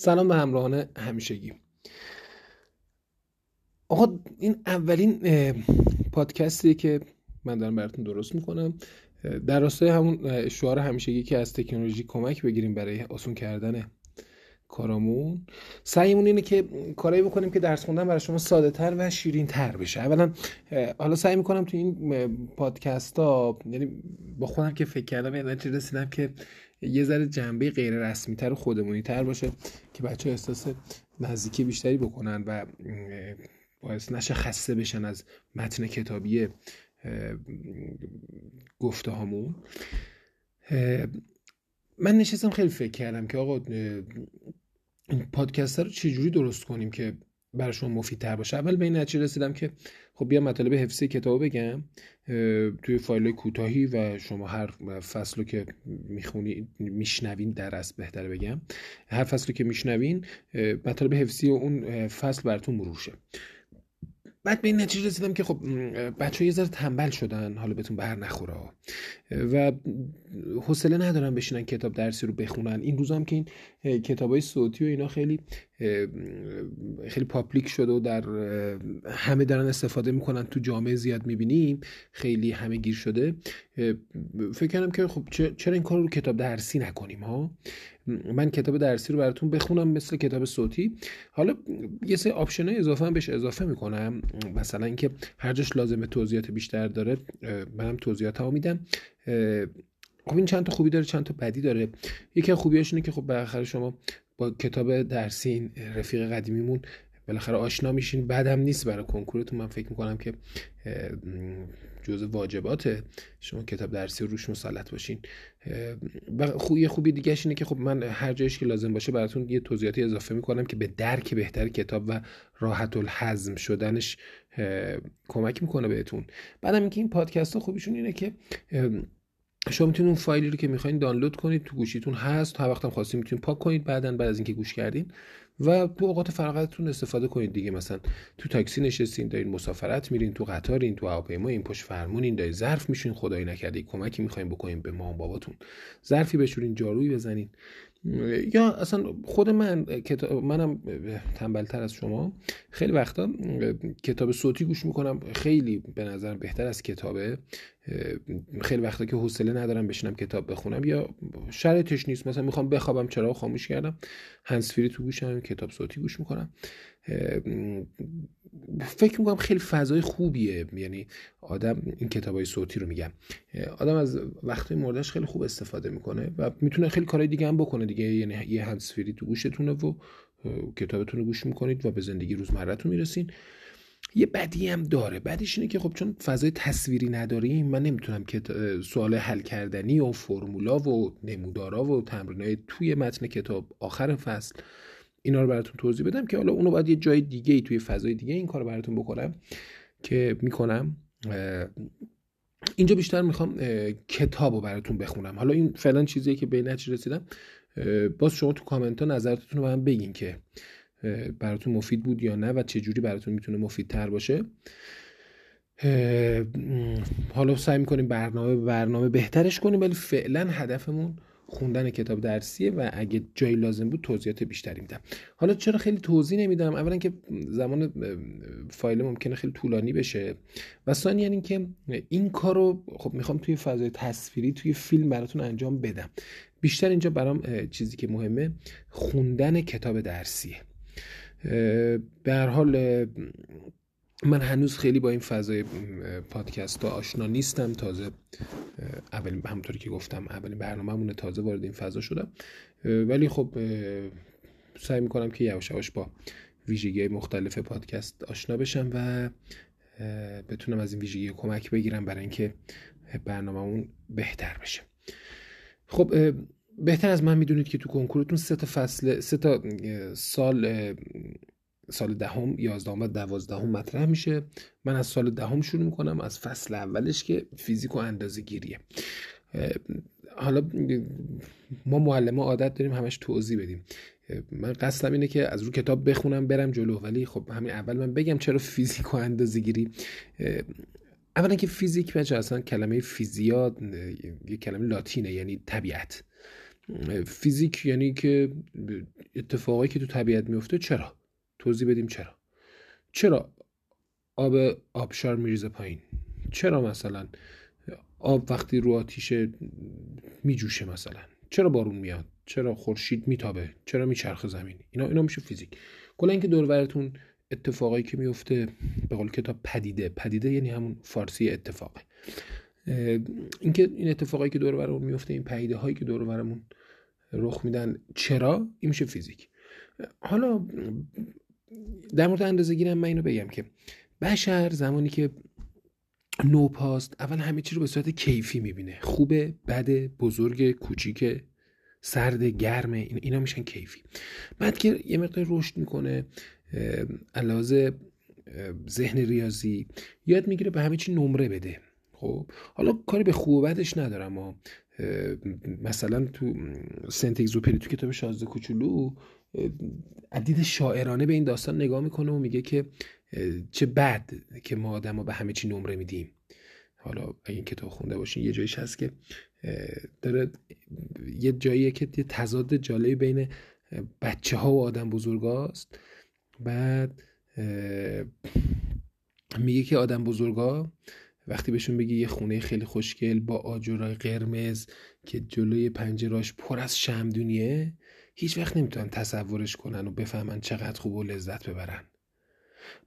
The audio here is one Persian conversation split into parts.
سلام به همراهان همیشگی. آقا این اولین پادکستی که من دارم براتون درست می‌کنم. در راستای همون شعار همیشگی که از تکنولوژی کمک بگیریم برای آسون کردن کارامون. سعیمون اینه که کارایی بکنیم که درس خوندن برای شما ساده تر و شیرین تر بشه. اولا حالا سعی می‌کنم تو این پادکست ها یعنی با خودم که فکر کردم نتیجه رسیدم که یه ذره جنبه غیر رسمی تر و خودمونی تر باشه که بچه احساس نزدیکی بیشتری بکنن و باعث نشه خسته بشن از متن کتابی گفته هامون من نشستم خیلی فکر کردم که آقا این پادکست رو چجوری درست کنیم که برای شما مفیدتر باشه. اول به این رسیدم که خب بیا مطالب حفظی کتاب بگم توی فایل کوتاهی و شما هر فصل که می‌خونی میشنوین در است بهتره بگم. هر فصل رو که میشنوین مطالب حفظی و اون فصل براتون مرور شه. بعد به این نتیجه رسیدم که خب بچه یه ذره تنبل شدن حالا بهتون بر نخوره و حوصله ندارن بشینن کتاب درسی رو بخونن. این روزا هم که این کتاب های صوتی و اینا خیلی خیلی پاپلیک شده و در همه دارن استفاده می‌کنن. تو جامعه زیاد می‌بینیم خیلی همه گیر شده. فکر کردم که خب چرا این کار رو کتاب درسی نکنیم ها؟ من کتاب درسی رو براتون بخونم مثل کتاب صوتی. حالا یه سری آپشن اضافه هم بهش اضافه می‌کنم. مثلا اینکه هر جاش لازمه توضیحات بیشتر داره منم توضیحات ها میدم. خب این چند تا خوبی داره چند تا بدی داره. یکی از خوبیاش اینه که خب بالاخره شما با کتاب درسی این رفیق قدیمیمون بالاخره آشنا میشین. بعدم نیست برای کنکورتون من فکر می‌کنم که جزء واجبات شما کتاب درسی روش مسلط باشین. و خوبی خوبی دیگه اینه که خب من هر جایش که لازم باشه براتون یه توضیحاتی اضافه می‌کنم که به درک بهتر کتاب و راحت الحزم شدنش کمک می‌کنه بهتون. بعدم اینکه این پادکست ها خوبیشون اینه که شما می‌تونید اون فایلی رو که می‌خواین دانلود کنید تو گوشیتون هست. تا وقتم خواستین می‌تونید پاک کنید بعدا بعد از اینکه گوش کردین. و تو اوقات فراغتتون استفاده کنید دیگه. مثلا تو تاکسی نشستین دارین مسافرت میرین تو قطارین تو هواپیما این پشت فرمونین دارین ظرف میشین. خدایی نکرده کمکی می‌خواین بکنین به مام باباتون. ظرفی بشورین جارویی بزنین. یا اصلا خود من کتاب منم تنبلتر از شما. خیلی وقتا کتاب صوتی گوش می‌کنم. خیلی به نظرم بهتر از کتابه. خیلی وقتا که حوصله ندارم بشینم کتاب بخونم یا شرایطش نیست. مثلا می‌خوام بخوابم چرا خاموش کردم هنسفری تو گوشم کتاب صوتی گوش می‌کنم. فکر می‌کنم خیلی فضای خوبیه. یعنی آدم این کتاب های صوتی رو میگم آدم از وقتی مردش خیلی خوب استفاده می‌کنه و می‌تونه خیلی کارهای دیگه هم بکنه دیگه. یعنی یه هنسفری تو گوشتونه و کتابتون رو گوش می‌کنید و به زندگی روزمرهتون می‌رسین. یه بدی هم داره. بدیش اینه که خب چون فضای تصویری نداریم من نمی‌تونم که سوال حل کردنی و فرمولا و نمودارا و تمرینای توی متن کتاب آخر فصل اینا رو براتون توضیح بدم که حالا اونو باید یه جای دیگه ای توی فضای دیگه این کار براتون بکنم که می‌کنم. اینجا بیشتر می‌خوام کتاب رو براتون بخونم. حالا این فعلا چیزیه که به نتیجه رسیدم. باز شما تو کامنت ها نظرتون رو به من بگین که براتون مفید بود یا نه و چه جوری براتون می‌تونه مفید تر باشه حالا سعی می‌کنیم برنامه برنامه بهترش کنیم ولی فعلا هدفمون خوندن کتاب درسیه و اگه جایی لازم بود توضیحات بیشتری میدم. حالا چرا خیلی توضیح نمیدم؟ اولا که زمان فایل ممکنه خیلی طولانی بشه. و ثانیا یعنی اینکه این کارو خب می‌خوام توی فضای تصویری توی فیلم براتون انجام بدم. بیشتر اینجا برام چیزی که مهمه خوندن کتاب درسیه. به هر حال من هنوز خیلی با این فضای پادکست ها آشنا نیستم. تازه اولین همونطوری که گفتم اولین برنامه تازه وارد این فضا شدم. ولی خب سعی می‌کنم که یواش یواش با ویژگی مختلف پادکست آشنا بشم و بتونم از این ویژگی کمک بگیرم برای اینکه برنامهمون بهتر بشه. خب بهتر از من می‌دونید که تو کنکورتون سه تا فصل سه تا سال سال دهم یازدهم و دوازدهم مطرح میشه. من از سال دهم شروع می‌کنم از فصل اولش که فیزیک و اندازه گیریه. حالا ما معلمه عادت داریم همش توضیح بدیم. من قصدم اینه که از رو کتاب بخونم برم جلو. ولی خب همین اول من بگم چرا فیزیک و اندازه گیری. اولا که فیزیک بچه اصلا کلمه فیزیا یه کلمه لاتینه یعنی طبیعت. فیزیک یعنی که اتفاقایی که تو طبیعت میفته چرا؟ توضیح بدیم چرا. چرا آب آبشار میریزه پایین؟ چرا مثلا آب وقتی رو آتیشه میجوشه مثلا؟ چرا بارون میاد؟ چرا خورشید میتابه؟ چرا میچرخه زمین؟ اینا اینا میشه فیزیک. کلا اینکه دور اتفاقایی که میفته به قول کتاب پدیده. پدیده یعنی همون فارسی اتفاقه اینکه این اتفاقایی که دور برمون میفته این پدیده هایی که دور برمون رخ میدن چرا؟ این میشه فیزیک. حالا در مورد اندازه گیرم من اینو بگم که بشر زمانی که نوپاست اول همه چی رو به صورت کیفی می‌بینه. خوبه بده بزرگ کوچیک سرد گرم اینا میشن کیفی. بعد که یه مقدار رشد می‌کنه علاوه ذهن ریاضی یاد می‌گیره به همه چی نمره بده. خب حالا کاری به خوب و بدش ندارم و مثلا تو سنت اگزوپری تو کتاب شازده کوچولو عدید شاعرانه به این داستان نگاه می‌کنه و میگه که چه بد که ما آدم به همه چی نمره میدیم. حالا اگه این کتاب خونده باشین یه جایش هست که داره یه جاییه که یه تضاد جالبی بین بچه ها و آدم بزرگ هاست بعد میگه که آدم بزرگا وقتی بهشون بگی یه خونه خیلی خوشگل با آجرای قرمز که جلوی پنجراش پر از شمدونیه هیچ وقت نمی‌تونن تصورش کنن و بفهمن چقدر خوب و لذت ببرن.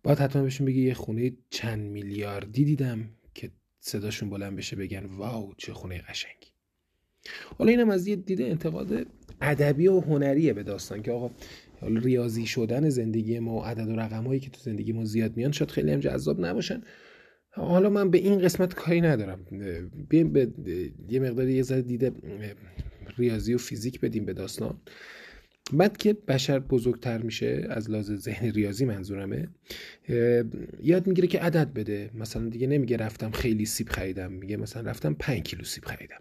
باید حتما بهشون بگی یه خونه چند میلیاردی دیدم که صداشون بلند بشه بگن واو چه خونه قشنگی. حالا اینم از یه دیده انتقاد ادبی و هنریه به داستان که آقا ریاضی شدن زندگی ما و عدد و رقمهایی که تو زندگی ما زیاد میان شاید خیلی هم جذاب نباشن. حالا من به این قسمت کاری ندارم. بیایم به یه مقدار یه ذره دیده ریاضی و فیزیک بدیم به داستان. بعد که بشر بزرگتر میشه از لحاظ ذهن ریاضی منظورمه یاد می‌گیره که عدد بده. مثلا دیگه نمیگه رفتم خیلی سیب خریدم میگه مثلا رفتم 5 کیلو سیب خریدم.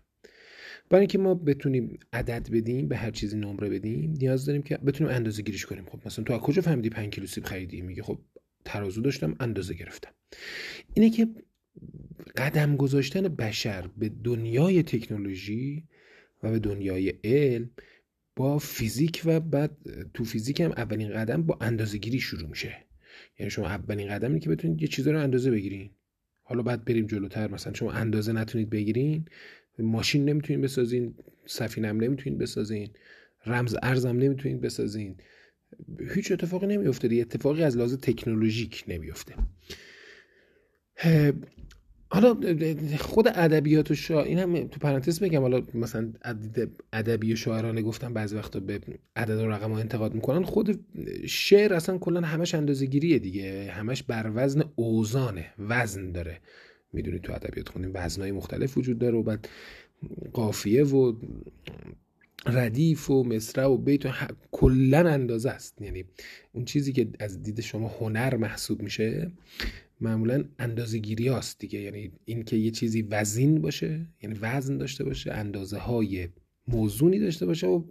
برای اینکه ما بتونیم عدد بدیم به هر چیزی نمره بدیم نیاز داریم که بتونیم اندازه گیریش کنیم. خب مثلا تو از کجا فهمیدی 5 کیلو سیب خریدی؟ میگه خب ترازو داشتم اندازه گرفتم. اینه که قدم گذاشتن بشر به دنیای تکنولوژی و به دنیای علم با فیزیک و بعد تو فیزیک هم اولین قدم با اندازه گیری شروع میشه. یعنی شما اولین قدم اینه که بتونید یه چیزا رو اندازه بگیرین. حالا بعد بریم جلوتر مثلا شما اندازه نتونید بگیرین ماشین نمی‌تونین بسازین سفینم نمی‌تونین بسازین رمز ارزم نمی‌تونین بسازین. هیچ اتفاقی نمیفته اتفاقی از لحاظ تکنولوژیک نمیفته حالا خود ادبیات و شاعر این هم تو پرانتز بگم حالا مثلا ادبی و شاعرانه گفتم بعضی وقتا به عدد و رقم ها انتقاد می‌کنن. خود شعر اصلا کلا همش اندازه گیریه دیگه همش بر وزن اوزانه وزن داره. می‌دونید تو ادبیات خونیم وزنهای مختلف وجود داره و بعد قافیه و ردیف و مصرع و بیت و کلا اندازه است. یعنی اون چیزی که از دید شما هنر محسوب میشه معمولا اندازه گیری هاست دیگه. یعنی اینکه یه چیزی وزین باشه یعنی وزن داشته باشه اندازه های موزونی داشته باشه و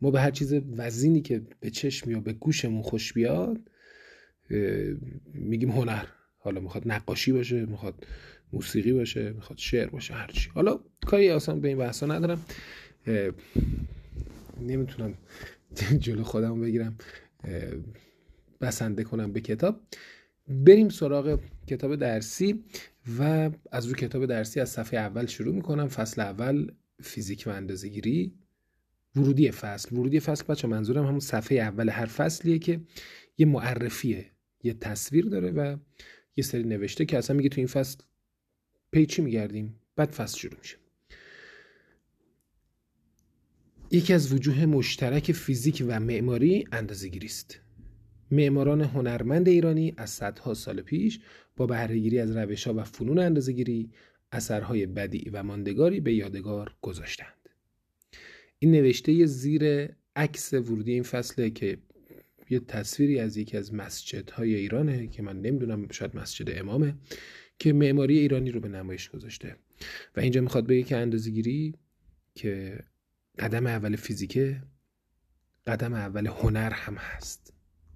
ما به هر چیز وزینی که به چشم یا به گوشمون خوش بیاد میگیم هنر. حالا می‌خواد نقاشی باشه می‌خواد موسیقی باشه می‌خواد شعر باشه هرچی حالا کاری آسان به این بحثا ندارم. نمی‌تونم جلو خودم بگیرم. بسنده کنم به کتاب. بریم سراغ کتاب درسی و از رو کتاب درسی از صفحه اول شروع می‌کنم. فصل اول فیزیک و اندازهگیری. ورودی فصل. ورودی فصل بچه منظورم همون صفحه اول هر فصلیه که یه معرفیه یه تصویر داره و یه سری نوشته که اصلا میگه تو این فصل پیچی میگردیم. بعد فصل شروع میشه. یکی از وجوه مشترک فیزیک و معماری اندازه‌گیری است. معماران هنرمند ایرانی از صدها سال پیش با بهرهگیری از روشها و فنون اندازه‌گیری اثرهای بدیع و ماندگاری به یادگار گذاشتند. این نوشته زیر عکس ورودی این فصله که یه تصویری از یکی از مسجدهای ایرانه که من نمی‌دونم شاید مسجد امامه که معماری ایرانی رو به نمایش گذاشته. و اینجا می‌خواد بگه که اندازه‌گیری که قدم اول فیزیکه قدم اول هنر هم هست.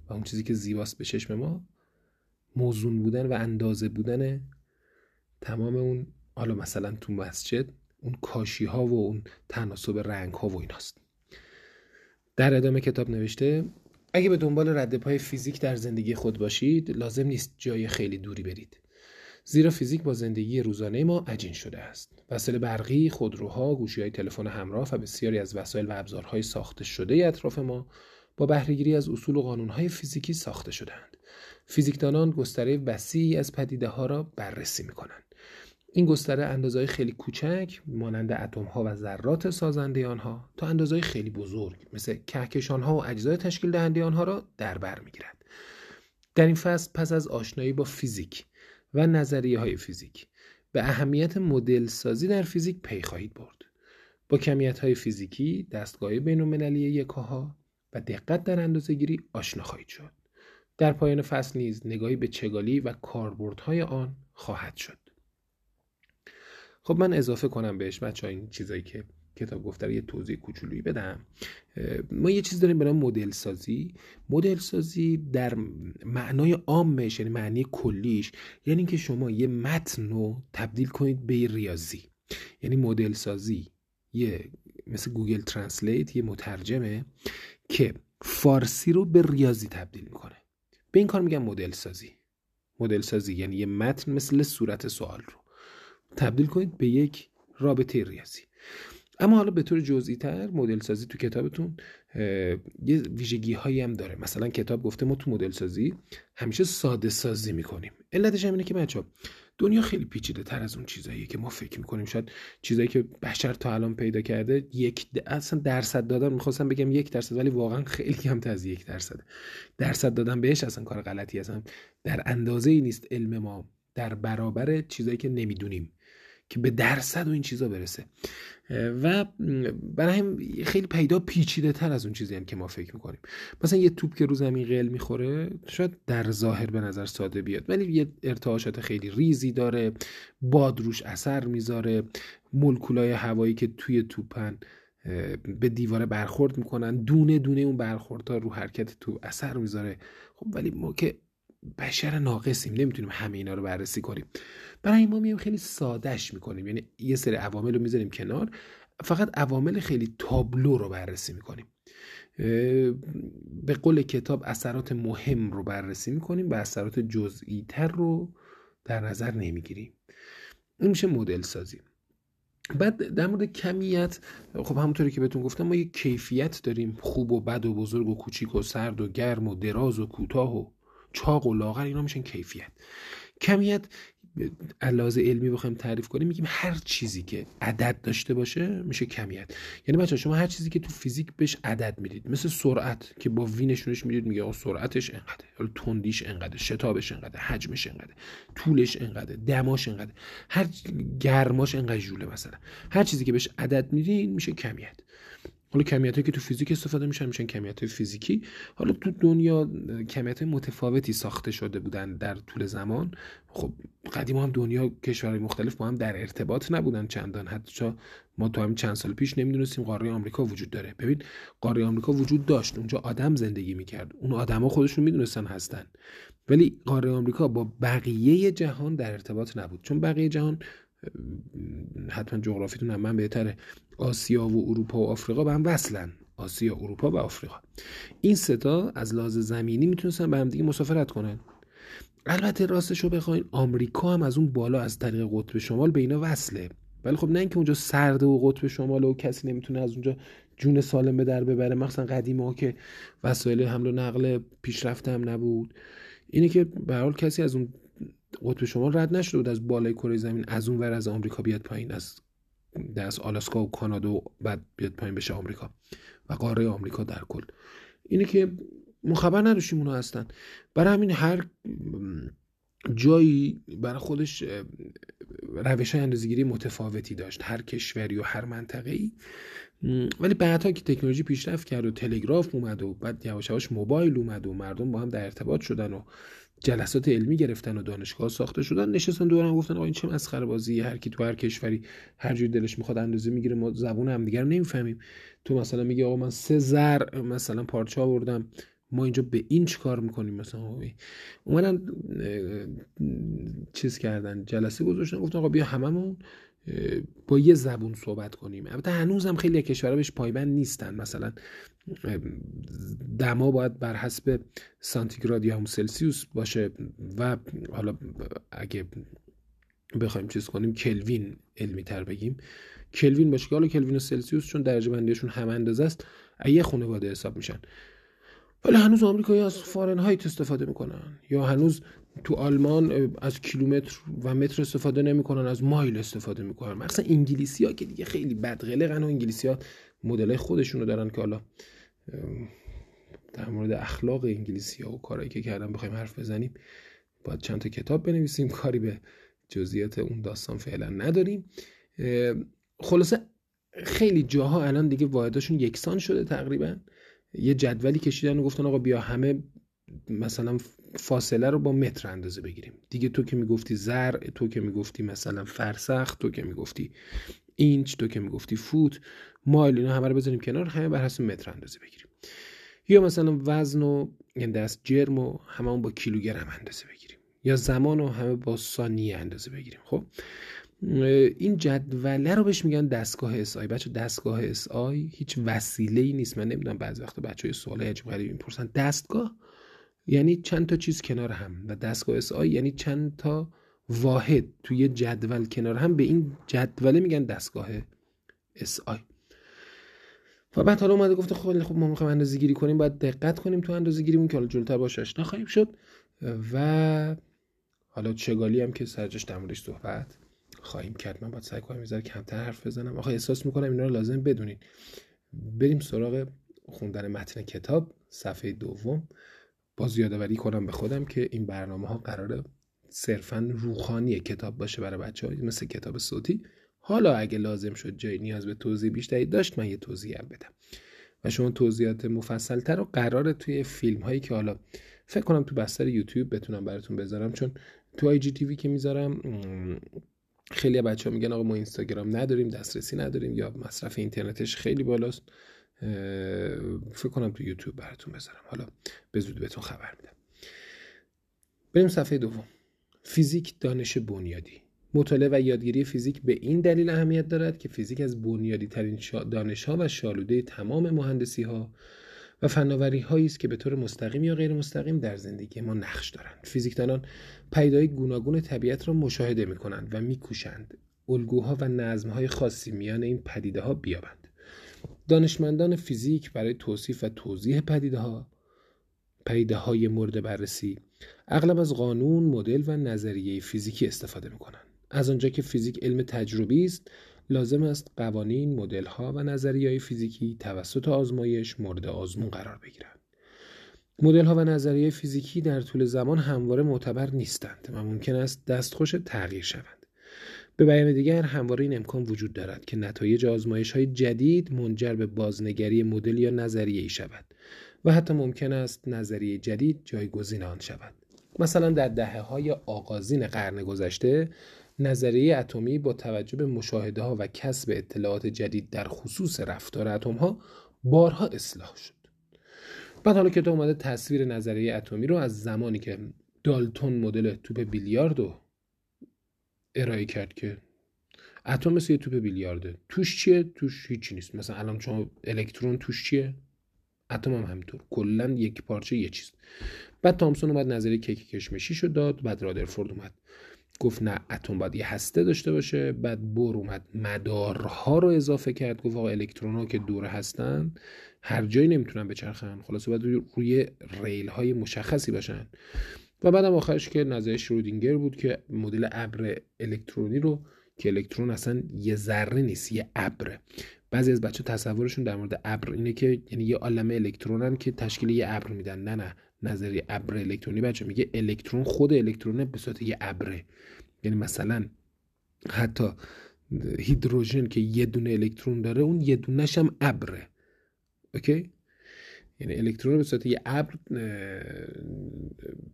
و اون چیزی که زیباست به چشم ما موزون بودن و اندازه بودن تمام اون حالا مثلا تو مسجد اون کاشی ها و اون تناسب رنگ ها و ایناست. در ادامه کتاب نوشته اگه به دنبال رد پای فیزیک در زندگی خود باشید لازم نیست جای خیلی دوری برید. زیرا فیزیک با زندگی روزانه ما عجین شده است. وسایل برقی خودروها گوشی های تلفن همراه و بسیاری از وسایل و ابزارهای ساخته شده اطراف ما با بهرهگیری از اصول و قانونهای فیزیکی ساخته شدهاند. فیزیکدانان گستره وسیعی از پدیده ها را بررسی می کنند این گستره اندازهای خیلی کوچک مانند اتم ها و ذرات سازنده آنها تا اندازهای خیلی بزرگ مثل کهکشان ها و اجزای تشکیل دهنده آنها را در بر می‌گیرد. در این فصل پس از آشنایی با فیزیک و نظریه های فیزیک به اهمیت مدل سازی در فیزیک پی خواهید برد. با کمیت های فیزیکی دستگاه بین المللی یکاها و دقت در اندازه گیری آشنا خواهید شد. در پایان فصل نیز نگاهی به چگالی و کاربردهای آن خواهد شد. خب من اضافه کنم بهش بچه این چیزایی که کتاب گفته یه توضیح کوچولویی بدم. ما یه چیز داریم به نام مدل سازی مدل سازی در معنای عامش یعنی معنی کلیش یعنی که شما یه متن رو تبدیل کنید به ریاضی. یعنی مدل سازی یه مثل گوگل ترنسلیت یه مترجمه. که فارسی رو به ریاضی تبدیل می‌کنه. به این کار میگن مدل سازی. مدل سازی یعنی یه متن مثل صورت سوال رو تبدیل کنید به یک رابطه ریاضی. اما حالا به طور جزئی تر مدل سازی تو کتابتون یه ویژگی هایی هم داره. مثلا کتاب گفته ما تو مدل سازی همیشه ساده سازی می‌کنیم. علتش هم اینه که بچه دنیا خیلی پیچیده تر از اون چیزاییه که ما فکر می‌کنیم. شاید چیزایی که بشر تا الان پیدا کرده یک اصلا درصد دادن می‌خواستم بگم یک درصد ولی واقعا خیلی کمتر از یک درصد. درصد دادن بهش اصلا کار غلطی هستن در اندازه ای نیست علم ما در برابر چیزایی که نمی‌دونیم. که به درصد و این چیزا برسه. و برای هم خیلی پیدا پیچیده تر از اون چیزی هم که ما فکر می‌کنیم. مثلا یه توپ که رو زمین قل می‌خوره شاید در ظاهر به نظر ساده بیاد ولی یه ارتعاشات خیلی ریزی داره باد روش اثر می‌ذاره مولکولای هوایی که توی توپن به دیواره برخورد می‌کنن دونه دونه اون برخوردها رو حرکت تو اثر می‌ذاره. خب ولی ما که بشر ناقصیم نمی‌تونیم همه اینا رو بررسی کنیم. برای این ما میایم خیلی سادهش می‌کنیم. یعنی یه سری عوامل رو می‌ذاریم کنار فقط عوامل خیلی تابلو رو بررسی می‌کنیم. به قول کتاب اثرات مهم رو بررسی می‌کنیم و اثرات جزئی تر رو در نظر نمی‌گیریم. این میشه مدل سازی. بعد در مورد کمیت خب همونطوری که بهتون گفتم ما یه کیفیت داریم خوب و بد و بزرگ و کوچیک و سرد و گرم و دراز و کوتاه و چاق و لاغر اینا میشن کیفیت. کمیت علاوه علمی بخوایم تعریف کنیم میگیم هر چیزی که عدد داشته باشه میشه کمیت. یعنی بچه شما هر چیزی که تو فیزیک بهش عدد می‌دید مثل سرعت که با وی نشونش می‌دید میگه سرعتش انقدر حالا تندیش انقدر شتابش انقدر حجمش انقدر طولش انقدر دماش انقدر هر گرماش انقدر جوله مثلا. هر چیزی که بهش عدد میدین میشه کمیت. حالا کمیت که تو فیزیک استفاده میشن میشن کمیت فیزیکی. حالا تو دنیا کمیت متفاوتی ساخته شده بودن در طول زمان. خب قدیم هم دنیا کشورهای مختلف با هم در ارتباط نبودن چندان. حتی ما تو همین چند سال پیش نمی‌دونستیم قاره آمریکا وجود داره. ببین قاره آمریکا وجود داشت. اونجا آدم زندگی می‌کرد. اون آدما خودشون می‌دونستن هستن. ولی قاره آمریکا با بقیه جهان در ارتباط نبود. چون بقیه جهان حتما جغرافیتون هم من بهتره. آسیا و اروپا و آفریقا به هم وصلن. آسیا اروپا و آفریقا. این ستا از لحاظ زمینی می‌تونستن به هم دیگه مسافرت کنن. البته راستش رو بخواین آمریکا هم از اون بالا از طریق قطب شمال به اینا وصله. ولی خب نه اینکه اونجا سرده و قطب شمال و کسی نمی‌تونه از اونجا جون سالم به در ببره. مخصوصا قدیم ها که وسایل حمل و نقل پیشرفته هم نبود. اینه که به حال کسی از اون قطب شمال رد نشده بود از بالای کره زمین از اون ور از آمریکا بیاد پایین از از آلاسکا و کانادا و بعد بیاد پایین بشه آمریکا و قاره آمریکا در کل. اینه که ما خبر نداشتیم اونا هستن. برای همین هر جایی برای خودش روش های اندازگیری متفاوتی داشت. هر کشوری و هر منطقه ای ولی بعدها که تکنولوژی پیشرفت کرد و تلگراف اومد و بعد یواش یواش موبایل اومد و مردم با هم در ارتباط شدن و جلسات علمی گرفتن و دانشگاه ساخته شدن. نشستن دور هم گفتن آقا این چه مسخره بازی هر کی تو هر کشوری هر جوری دلش می‌خواد اندازه می‌گیره ما زبون هم دیگر نمی‌فهمیم. تو مثلا میگی آقا من سه زر مثلا پارچه آوردم ما اینجا به این چی کار می‌کنیم مثلا؟ اومدن چیز کردن جلسه گذاشتن گفتن آقا بیا هممون با یه زبون صحبت کنیم. البته هنوز هم خیلی کشورها بهش پایبند نیستن. مثلا دما باید بر حسب سانتیگراد یا هم سلسیوس باشه و حالا اگه بخوایم چیز کنیم کلوین علمی تر بگیم. کلوین باشه که حالا کلوین و سلسیوس چون درجه بندیشون هم اندازه است یه خانواده حساب میشن. ولی هنوز آمریکایی از فارنهایت استفاده می‌کنن یا هنوز تو آلمان از کیلومتر و متر استفاده نمی‌کنن از مایل استفاده می‌کنن. مثلا انگلیسی ها که دیگه خیلی بدقلقن و انگلیسی ها مدل خودشونو دارن که حالا در مورد اخلاق انگلیسی ها و کارهایی که کردن بخوایم حرف بزنیم باید چند تا کتاب بنویسیم کاری به جزئیات اون داستان فعلا نداریم. خلاصه خیلی جاها الان دیگه واحداشون یکسان شده تقریبا. یه جدولی کشیدن و گفتن آقا بیا همه مثلا فاصله رو با متر اندازه بگیریم. دیگه تو که می‌گفتی زر تو که می‌گفتی مثلا فرسخ تو که می‌گفتی اینچ تو که می‌گفتی فوت مایل اینا همه رو بذاریم کنار همه بر حسب متر اندازه بگیریم. یا مثلا وزن و یعنی دست جرم و همه با کیلوگرم اندازه بگیریم. یا زمان رو همه با ثانیه اندازه بگیریم. خب؟ این جدوله رو بهش میگن دستگاه SI بچه دستگاه SI هیچ وسیله ای نیست. من نمی‌دونم بعضی وقت بچه های سوال عجیب غریب می‌پرسن. دستگاه یعنی چند تا چیز کنار هم و دستگاه SI یعنی چند تا واحد توی جدول کنار هم به این جدوله میگن دستگاه اس آی و بعد حالا اومده گفته خب خب ما می‌خوایم اندازه گیری کنیم باید دقت کنیم تو اندازه گیریمون که حالا جلوتر باش آشنا خواهیم شد. و حالا چگالی هم که سرجش در صحبت خواهیم کرد. من باید سعی کنم می‌ذاره کمتر حرف بزنم. آخه احساس می‌کنم اینا رو لازم بدونین. بریم سراغ خوندن متن کتاب صفحه دوم. باز یادآوری کنم به خودم که این برنامه ها قراره صرفا روخانی کتاب باشه برای بچه ها مثل کتاب صوتی. حالا اگه لازم شد جای نیاز به توضیح بیشتری داشت من یه توضیح هم بدم. و شما توضیحات مفصل تر رو قراره توی فیلم هایی که حالا فکر کنم تو بستر یوتیوب بتونم براتون بذارم چون تو آی جی تیوی که می‌ذارم خیلی بچه ها میگن آقا ما اینستاگرام نداریم دسترسی نداریم یا مصرف اینترنتش خیلی بالاست. فکر کنم تو یوتیوب براتون بذارم. حالا به زود بهتون خبر میدم. بریم صفحه دوم. فیزیک دانش بنیادی. مطالعه و یادگیری فیزیک به این دلیل اهمیت دارد که فیزیک از بنیادی ترین دانش ها و شالوده تمام مهندسی ها و فناوری هایی است که به طور مستقیم یا غیر مستقیم در زندگی ما نقش دارند. فیزیکدانان پیدای گوناگون طبیعت را مشاهده می کنند و میکوشند. الگوها و نظمهای خاصی میان این پدیده ها بیابند. دانشمندان فیزیک برای توصیف و توضیح پدیده ها پدیده های مورد بررسی اغلب از قانون، مدل و نظریه فیزیکی استفاده می کنند. از آنجا که فیزیک علم تجربی است، لازم است قوانین، مدل ها و نظریه های فیزیکی توسط آزمایش مورد آزمون قرار بگیرند. مدل ها و نظریه فیزیکی در طول زمان همواره معتبر نیستند و ممکن است دستخوش تغییر شوند. به بیان دیگر همواره این امکان وجود دارد که نتایج آزمایش های جدید منجر به بازنگری مدل یا نظریه ای شود و حتی ممکن است نظریه جدید جایگزین آن شود. مثلا در دهه های آغازین قرن گذشته نظریه اتمی با توجه به مشاهده ها و کسب اطلاعات جدید در خصوص رفتار اتم ها بارها اصلاح شد بعد حالا کتاب اومده تصویر نظریه اتمی رو از زمانی که دالتون مدل توپ بیلیارد رو ارائه کرد که اتم مثل یه توپ بیلیارده. توش چیه؟ توش هیچی نیست. مثلا الان شما الکترون توش چیه؟ اتم هم همینطور. کلا یک پارچه یه چیز. بعد تامسون اومد نظریه کیک کشمشی شد داد بعد رادرفورد اومد. گفت نه اتم باید یه هسته داشته باشه. بعد بور اومد مدارها رو اضافه کرد. گفت آقا الکترون ها که دور هستن هر جایی نمی‌تونن بچرخن. خلاصه باید روی ریل های مشخصی باشن. و بعدم آخرش که نظریه شرودینگر بود که مدل ابر الکترونی رو که الکترون اصلا یه ذره نیست یه ابر. بعضی از بچه تصورشون در مورد ابر اینه که یعنی یه عالمه الکترونن که تشکیل یه ابر میدن. نه نه. نظریه ابر الکترونی بچه میگه الکترون خود الکترون به صورت یه ابره. یعنی مثلا حتی هیدروژن که یه دونه الکترون داره اون یه دونش هم ابره. اوکی؟ یعنی الکترون به صورت یه ابر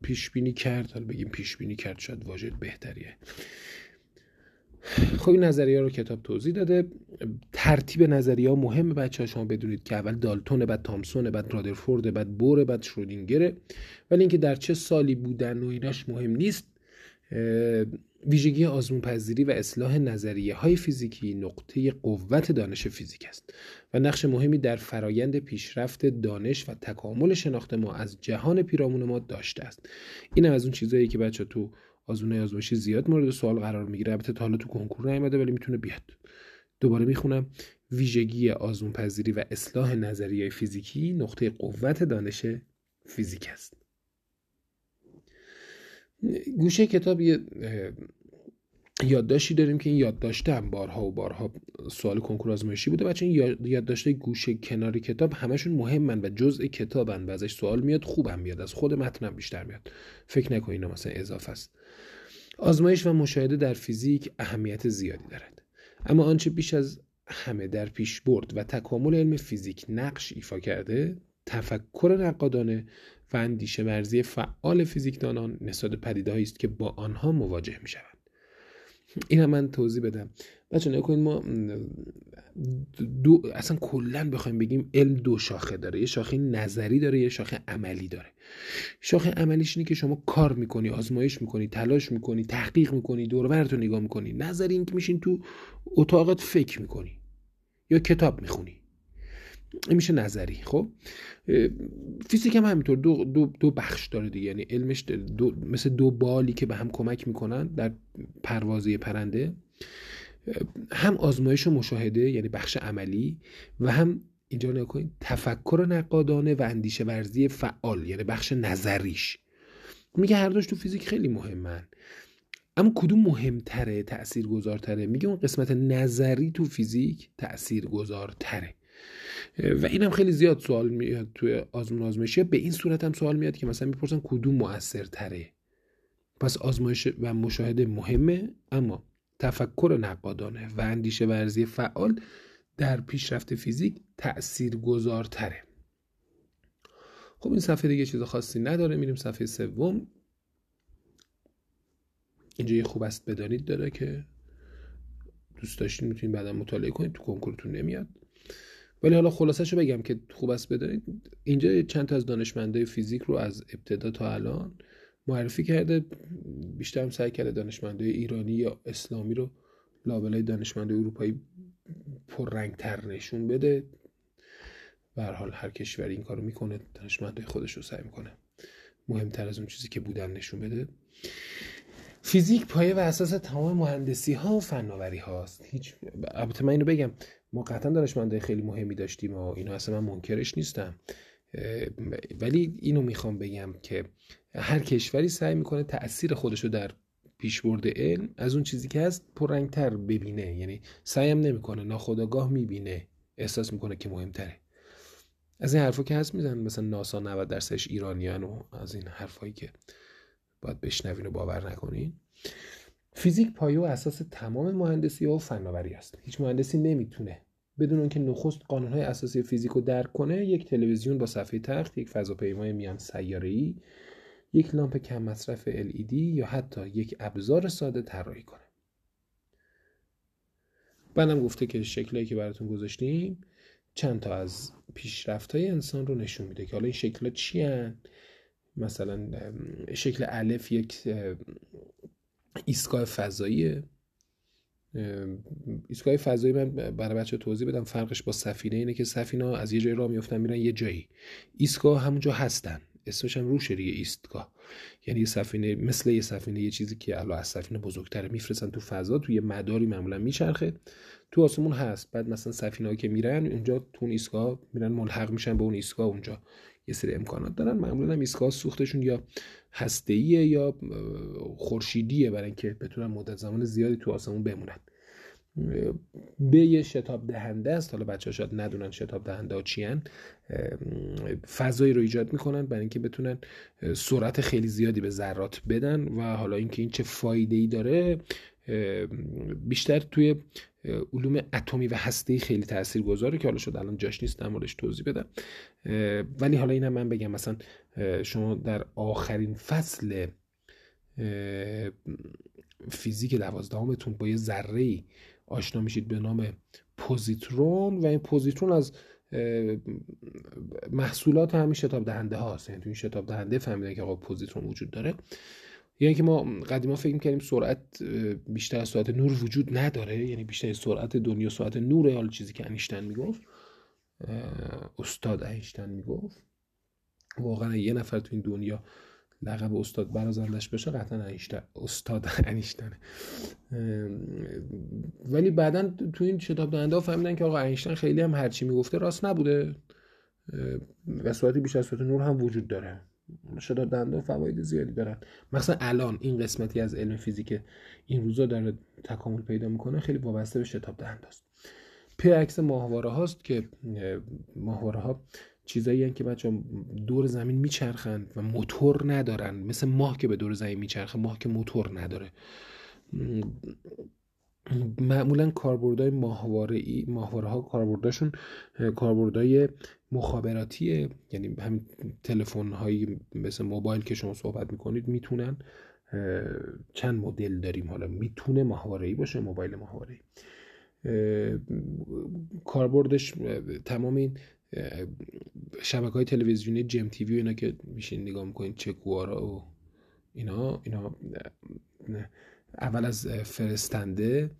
پیش بینی کرد. حالا بگیم پیش بینی کرد شاید واژه بهتریه. خب این نظریه رو کتاب توضیح داده. ترتیب نظریه ها مهم بچه ها شما بدونید که اول دالتون بعد تامسون بعد رادرفورد بعد بوره بعد شرودینگره. ولی اینکه در چه سالی بودن و ایناش مهم نیست. ویژگی آزمون پذیری و اصلاح نظریه های فیزیکی نقطه قوت دانش فیزیک است و نقش مهمی در فرایند پیشرفت دانش و تکامل شناخت ما از جهان پیرامون ما داشته است. این از اون چیزهایی که بچه تو آزمون آزمایشی زیاد مورد سوال قرار می‌گیره. البته تا حالا تو کنکور نیومده ولی می‌تونه بیاد. دوباره می‌خونم. ویژگی آزمون پذیری و اصلاح نظریه فیزیکی نقطه قوت دانش فیزیک است. گوشه کتاب یه یادداشتی داریم که این یادداشته هم بارها و بارها سوال کنکور آزمایشی بوده. بچه این یادداشته گوشه کنار کتاب همشون مهمن و جزء کتابن و ازش سوال میاد خوبم میاد از خود متنم بیشتر میاد. فکر نکنین مثلا اضافه است. آزمایش و مشاهده در فیزیک اهمیت زیادی دارد. اما آنچه بیش از همه در پیش برد و تکامل علم فیزیک نقش ایفا کرده تفکر نقادانه و اندیشه ورزی فعال فیزیکدانان نسبت پدیده است که با آنها مواجه می شوند این من توضیح بدم. بچه نکنید ما دو اصلا کلا بخوایم بگیم علم دو شاخه داره. یه شاخه نظری داره یه شاخه عملی داره. شاخه عملیش اینه که شما کار می‌کنی آزمایش می‌کنی تلاش می‌کنی تحقیق می‌کنی دور رو نگاه می‌کنی. نظری این که میشین تو اتاقت فکر می‌کنی یا کتاب می‌خونی. میشه نظری خب؟ فیزیک هم همینطور دو, دو, دو بخش داره دیگه. یعنی علمش دو مثل دو بالی که به هم کمک می‌کنن در پروازی پرنده هم آزمایش و مشاهده یعنی بخش عملی و هم اینجا نکنید تفکر نقادانه و اندیشه ورزی فعال یعنی بخش نظریش. میگه هر دوش تو فیزیک خیلی مهمن. اما کدوم مهمتره تأثیر گذارتره میگه اون قسمت نظری تو فیزیک تأثیر گذارتره و اینم خیلی زیاد سوال میاد توی آزمون آزمایشی. به این صورت هم سوال میاد که مثلا می‌پرسن کدوم مؤثرتره پس آزمایش و مشاهده مهمه اما تفکر نقادانه و اندیشه ورزی فعال در پیشرفت فیزیک تأثیر گذارتره خب این صفحه دیگه چیز خاصی نداره. میریم صفحه سوم. اینجا یه خوب است بدانید داره که دوست داشتین می‌تونید بعدا مطالعه کنید. تو کنکورتون نمیاد. ولی حالا خلاصش رو بگم که خوب است بدانید اینجا چند تا از دانشمندای فیزیک رو از ابتدا تا الان معرفی کرده. بیشتر هم سعی کرده دانشمندای ایرانی یا اسلامی رو لابلای دانشمندای اروپایی پررنگتر نشون بده. به حال هر کشوری این کارو می‌کنه دانشمندای خودش رو سعی می‌کنه مهمتر از اون چیزی که بودن نشون بده. فیزیک پایه و اساس تمام مهندسی ها و فناوری هاست هیچ البته من اینو بگم ما قطعا دانشمندای خیلی مهمی داشتیم و اینو اصلا من منکرش نیستم. ولی اینو می‌خوام بگم که هر کشوری سعی می‌کنه تاثیر خودشو در پیشبرد علم از اون چیزی که هست پررنگتر ببینه. یعنی سعیم نمی‌کنه ناخداگاه می‌بینه احساس می‌کنه که مهمتره. از این حرفا که هست میزن مثلا ناسا 90 درصدش ایرانیان و از این حرفایی که باید بشنوین و باور نکنین. فیزیک پایه و اساس تمام مهندسی و فناوری است. هیچ مهندسی نمی‌تونه بدون اینکه نخست قانونهای اساسی فیزیک رو درک کنه یک تلویزیون با صفحه تخت یک فضاپیمای میان ای یک لامپ کم مصرف LED یا حتی یک ابزار ساده طراحی کنه. بعدم گفته که شکلایی که براتون گذاشتیم چند تا از پیشرفت های انسان رو نشون میده که حالا این شکل چی هن؟ مثلا شکل الف یک ایستگاه فضایی ایستگاه فضایی من برای بچه توضیح بدم فرقش با سفینه اینه که سفینه از یه جایی راه میفتن میرن یه جایی. ایستگاه همونجا هستن. اسمش هم روشه دیگه ایستگاه. یعنی یه سفینه مثل یه سفینه یه چیزی که الان از سفینه بزرگتره. میفرستن تو فضا توی یه مداری معمولا میچرخه. تو آسمون هست. بعد مثلا سفینه که میرن اونجا تو اون ایستگاه میرن ملحق میشن به اون ایستگاه اونجا. یه سری امکانات دارن. معمولا هم ایستگاه سوختشون یا هسته‌ایه یا خورشیدیه برای اینکه بتونن مدت زمان زیادی تو آسمون بمونن. به یه شتاب دهنده است. حالا بچه ها شاید ندونن شتاب دهنده ها چی فضایی رو ایجاد می‌کنن برای اینکه بتونن سرعت خیلی زیادی به ذرات بدن و حالا اینکه این چه فایده ای داره بیشتر توی علوم اتمی و هسته خیلی تاثیر گذاره که حالا شد الان جاش نیست موردش توضیح بدم. ولی حالا اینم من بگم مثلا شما در آخرین فصل فیزیک دوازدهمتون با یه ذره آشنا میشید به نام پوزیترون و این پوزیترون از محصولات همین شتاب دهنده هاست. یعنی تو این شتاب دهنده فهمیدن که آقا پوزیترون وجود داره. یعنی که ما قدیما فکر کردیم سرعت بیشتر از سرعت نور وجود نداره یعنی بیشتر سرعت دنیا سرعت نور حال چیزی که انیشتن می‌گفت. استاد اینشتین می‌گفت. واقعا یه نفر تو این دنیا لقب استاد برازندش بشه قطعا انیشتن استاد انیشتنه. ولی بعدا تو این شتاب دهنده فهمیدن که آقا انیشتن خیلی هم هرچی می‌گفته راست نبوده. و سرعتی بیشتر از سرعت نور هم وجود داره. شتاب دهنده فواید زیادی دارن. مثلا الان این قسمتی از علم فیزیک این روزا داره تکامل پیدا می‌کنه خیلی وابسته به شتاب دهنده است. پی عکس ماهواره هاست که ماهواره ها چیزایی که بچه دور زمین میچرخند و موتور ندارن. مثل ماه که به دور زمین میچرخه ماه که موتور نداره. معمولا کاربردهای ماهواره ها کاربرداشون کاربردهای مخابراتیه یعنی همین تلفن هایی مثل موبایل که شما صحبت می‌کنید می‌تونن چند مدل داریم حالا. می‌تونه ماهواره ای باشه موبایل ماهواره ای کاربردش تمام این شبکه های تلویزیونی جم تیوی و اینا که میشین نگاه می‌کنین چکوارا و اینا اینا اول از فرستنده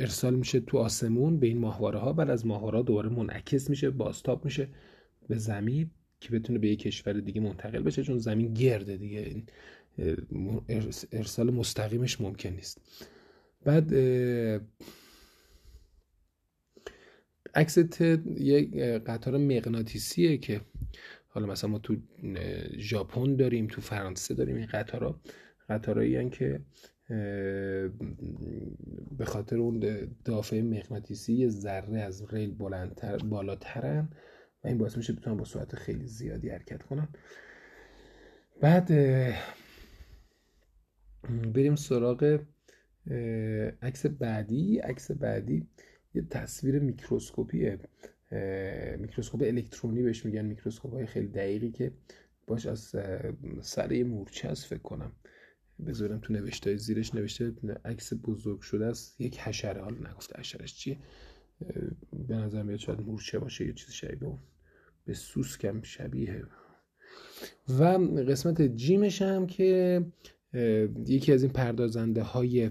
ارسال میشه تو آسمون به این ماهواره ها بعد از ماهواره دوباره منعکس میشه بازتاب میشه به زمین که بتونه به یک کشور دیگه منتقل بشه چون زمین گرده دیگه. ارسال مستقیمش ممکن نیست. بعد عکس یک قطار مغناطیسیه که حالا مثلا ما تو ژاپن داریم تو فرانسه داریم این قطارها قطارهایی که به خاطر اون دافعه مغناطیسی ذره از ریل بلندتر بالاترن و این باعث میشه بتونن با سرعت خیلی زیادی حرکت کنن. بعد بریم سراغ عکس بعدی. عکس بعدی یه تصویر میکروسکوپیه. میکروسکوپ الکترونی بهش میگن. میکروسکوپ های خیلی دقیقی که باش از سر مورچه فکر کنم. بذارم تو نوشته زیرش. نوشته عکس بزرگ شده است. یک حشره. حالا نگفته حشرش چیه. به نظر میاد شاید مورچه باشه یه چیز شبیه اون. به کم شبیه. و قسمت جیمش هم که یکی از این پردازنده های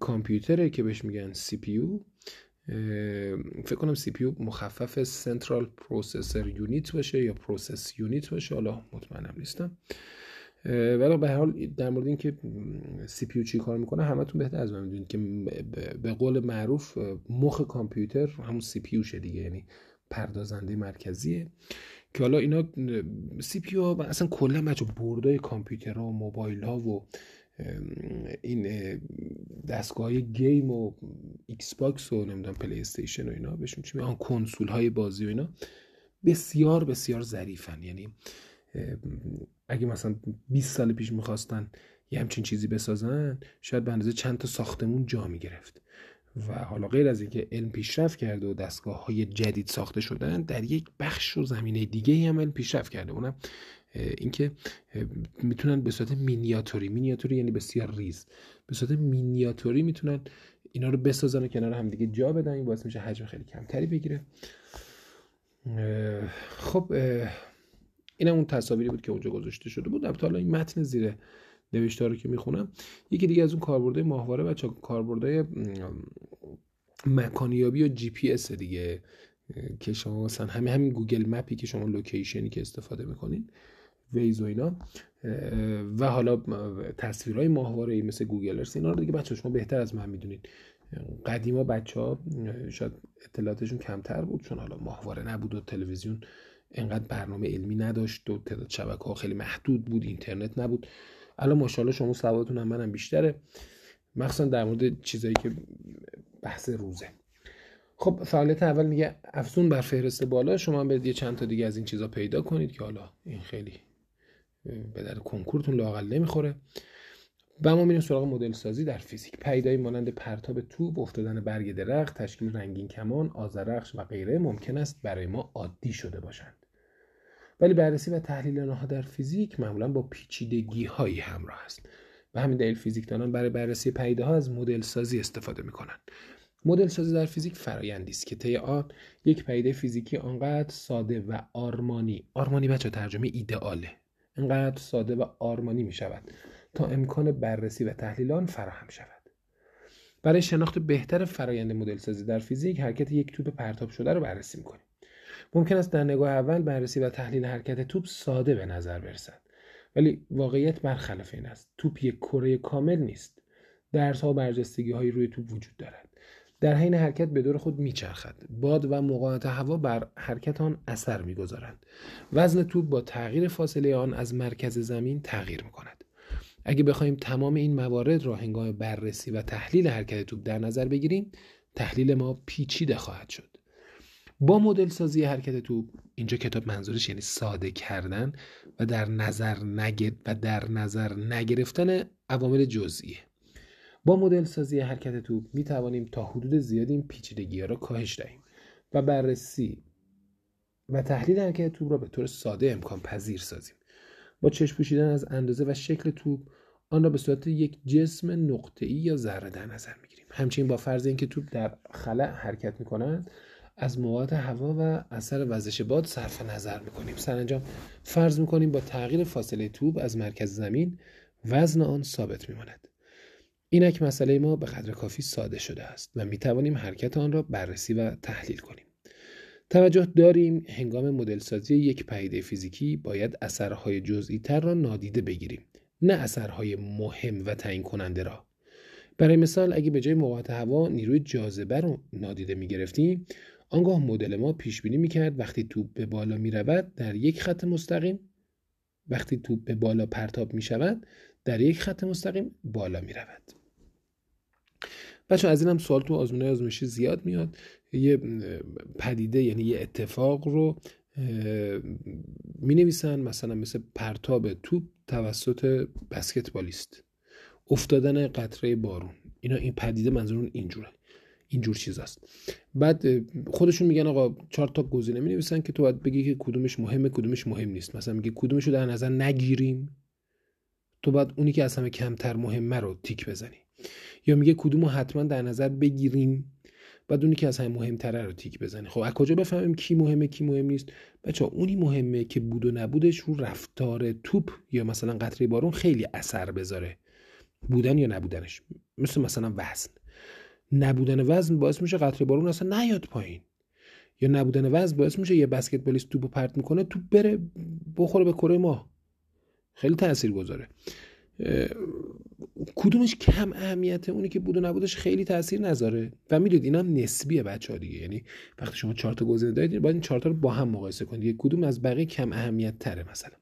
کامپیوتره که بهش میگن CPU فکر کنم CPU مخفف central processor unit باشه یا process unit باشه. حالا مطمئنم نیستم. ولی به حال در مورد اینکه CPU چی کار می‌کنه همتون بهتر از من می‌دونید که به قول معروف مخ کامپیوتر همون CPU دیگه یعنی پردازنده مرکزیه. که حالا اینا CPU و اصلا کلا بچه بردای کامپیوترها و موبایل ها و این دستگاه های game و ایکس باکس و نمی‌دونم پلی استیشن و اینا بهشون چی میگن؟ کنسول های بازی و اینا بسیار بسیار ظریفن. یعنی اگه مثلا 20 سال پیش می‌خواستن یه همچین چیزی بسازن شاید به اندازه چند تا ساختمون جا می‌گرفت. و حالا غیر از اینکه علم پیشرفت کرده و دستگاه های جدید ساخته شدن در یک بخش و زمینه دیگه هم علم پیشرفت کرده. اونم اینکه می‌تونن به صورت مینیاتوری مینیاتوری یعنی بسیار ریز. به صورت مینیاتوری می‌تونن اینا رو بسازن و کنار هم دیگه جا بدن. این باعث میشه حجم خیلی کمتری بگیره. خب این اون تصاویری بود که اونجا گذاشته شده بود. البته حالا این متن زیر نوشته رو که می‌خونم. یکی دیگه از اون کاربرده ماهواره بچه کاربرده مکانیابی و جی پی اس دیگه که شما مثلا همین همین Google Map ی که شما location ی که استفاده می‌کنین Waze و اینا و حالا تصویرهای ماهواره ای مثل Google Earth اینا رو دیگه بچه شما بهتر از من می‌دونید قدیما بچه ها شاید اطلاعاتشون کمتر بود چون حالا ماهواره نبود و تلویزیون انقدر برنامه علمی نداشت و تعداد شبکه ها خیلی محدود بود اینترنت نبود. الان ماشاءالله شما سوادتون هم منم بیشتره. مخصوصا در مورد چیزایی که بحث روزه. خب فعالیت اول میگه افزون بر فهرست بالا. شما به یه چند تا دیگه از این چیزا پیدا کنید که حالا این خیلی به در کنکورتون لاقل نمی‌خوره. و ما میریم سراغ مدل سازی در فیزیک. پیدایی مانند پرتاب توپ افتادن برگ درخت تشکیل رنگین کمان آذرخش و غیره ممکن است برای ما عادی شده باشند. ولی بررسی و تحلیل آنها در فیزیک معمولا با پیچیدگی هایی همراه است. و همین دلیل فیزیکدانان برای بررسی پیده ها از مدل سازی استفاده می‌کنند. مدل سازی در فیزیک فرایندی است که طی آن یک پدیده فیزیکی آنقدر ساده و آرمانی آرمانی بچه ترجمه ایدئاله. انقدر ساده و آرمانی می شود تا امکان بررسی و تحلیل آن فراهم شود. برای شناخت بهتر فرایند مدل سازی در فیزیک حرکت یک توپ پرتاب شده رو بررسی می‌کنیم. ممکن است در نگاه اول بررسی و تحلیل حرکت توپ ساده به نظر برسد. ولی واقعیت برخلاف این است. توپ یک کره کامل نیست. درس ها و برجستگی هایی روی توپ وجود دارد. در حین حرکت به دور خود میچرخد. باد و موقعیت هوا بر حرکت آن اثر می‌گذارند. وزن توپ با تغییر فاصله آن از مرکز زمین تغییر می‌کند. اگه بخوایم تمام این موارد را هنگام بررسی و تحلیل حرکت توپ در نظر بگیریم تحلیل ما پیچیده خواهد شد. با مدل سازی حرکت توپ اینجا کتاب منظورش یعنی ساده کردن و در نظر نگر و در نظر نگرفتن عوامل جزئیه. با مدل سازی حرکت توپ می توانیم تا حدود زیادی این پیچیدگی ها را کاهش دهیم و بررسی و تحلیل حرکت توپ را به طور ساده امکان پذیر سازیم. با چشم پوشیدن از اندازه و شکل توپ آن را به صورت یک جسم نقطه‌ای یا ذره در نظر می‌گیریم. همچنین با فرض اینکه توپ در خلع حرکت می کند از مواد هوا و اثر وزش باد صرف نظر می‌کنیم. سرانجام فرض می‌کنیم با تغییر فاصله توپ از مرکز زمین وزن آن ثابت میماند. اینک مسئله ما به قدر کافی ساده شده است و می توانیم حرکت آن را بررسی و تحلیل کنیم. توجه داریم هنگام مدل سازی یک پدیده فیزیکی باید اثرهای جزئی تر را نادیده بگیریم نه اثرهای مهم و تعیین کننده را. برای مثال اگه به جای هوا نیروی جاذبه رو نادیده می گرفتیم آنگاه مدل ما پیش بینی می کرد وقتی توپ به بالا می رود در یک خط مستقیم. وقتی توپ به بالا پرتاب می شود در یک خط مستقیم بالا می رود بچه از این هم سوال تو آزمونه آزمایشی زیاد میاد. یه پدیده یعنی یه اتفاق رو می نویسن مثلا مثل پرتاب توپ توسط بسکتبالیست. افتادن قطره بارون. اینا این پدیده منظورون اینجوره. اینجور چیزاست بعد خودشون میگن آقا چهار تا گزینه می نویسن که تو باید بگی که کدومش مهمه کدومش مهم نیست. مثلا میگه کدومش رو در نظر نگیریم تو باید اونی که از همه کمتر مهمه رو تیک بزنی. یا میگه کدوم رو حتما در نظر بگیریم بعد اونی که از همه مهمتره رو تیک بزنی. خب از کجا بفهمیم کی مهمه کی مهم نیست؟ بچه اونی مهمه که بود و نبودش رو رفتار توپ یا مثلا قطره بارون خیلی اثر بذاره. بودن یا نبودنش. مثل مثلا وزن. نبودن وزن باعث میشه قطره بارون اصلا نیاد پایین. یا نبودن وزن باعث میشه یه بسکتبالیست توپو پرت می‌کنه توپ بره بخوره به کره ما خیلی تاثیر گذاره کدومش کم اهمیته؟ اونی که بود و نبودش خیلی تاثیر نذاره. و می‌دونید هم نسبیه بچه ها دیگه. یعنی وقتی شما چهار تا گزینه دارید باید این چهار تا رو با هم مقایسه کنید. کدوم از بقیه کم اهمیت تره مثلا.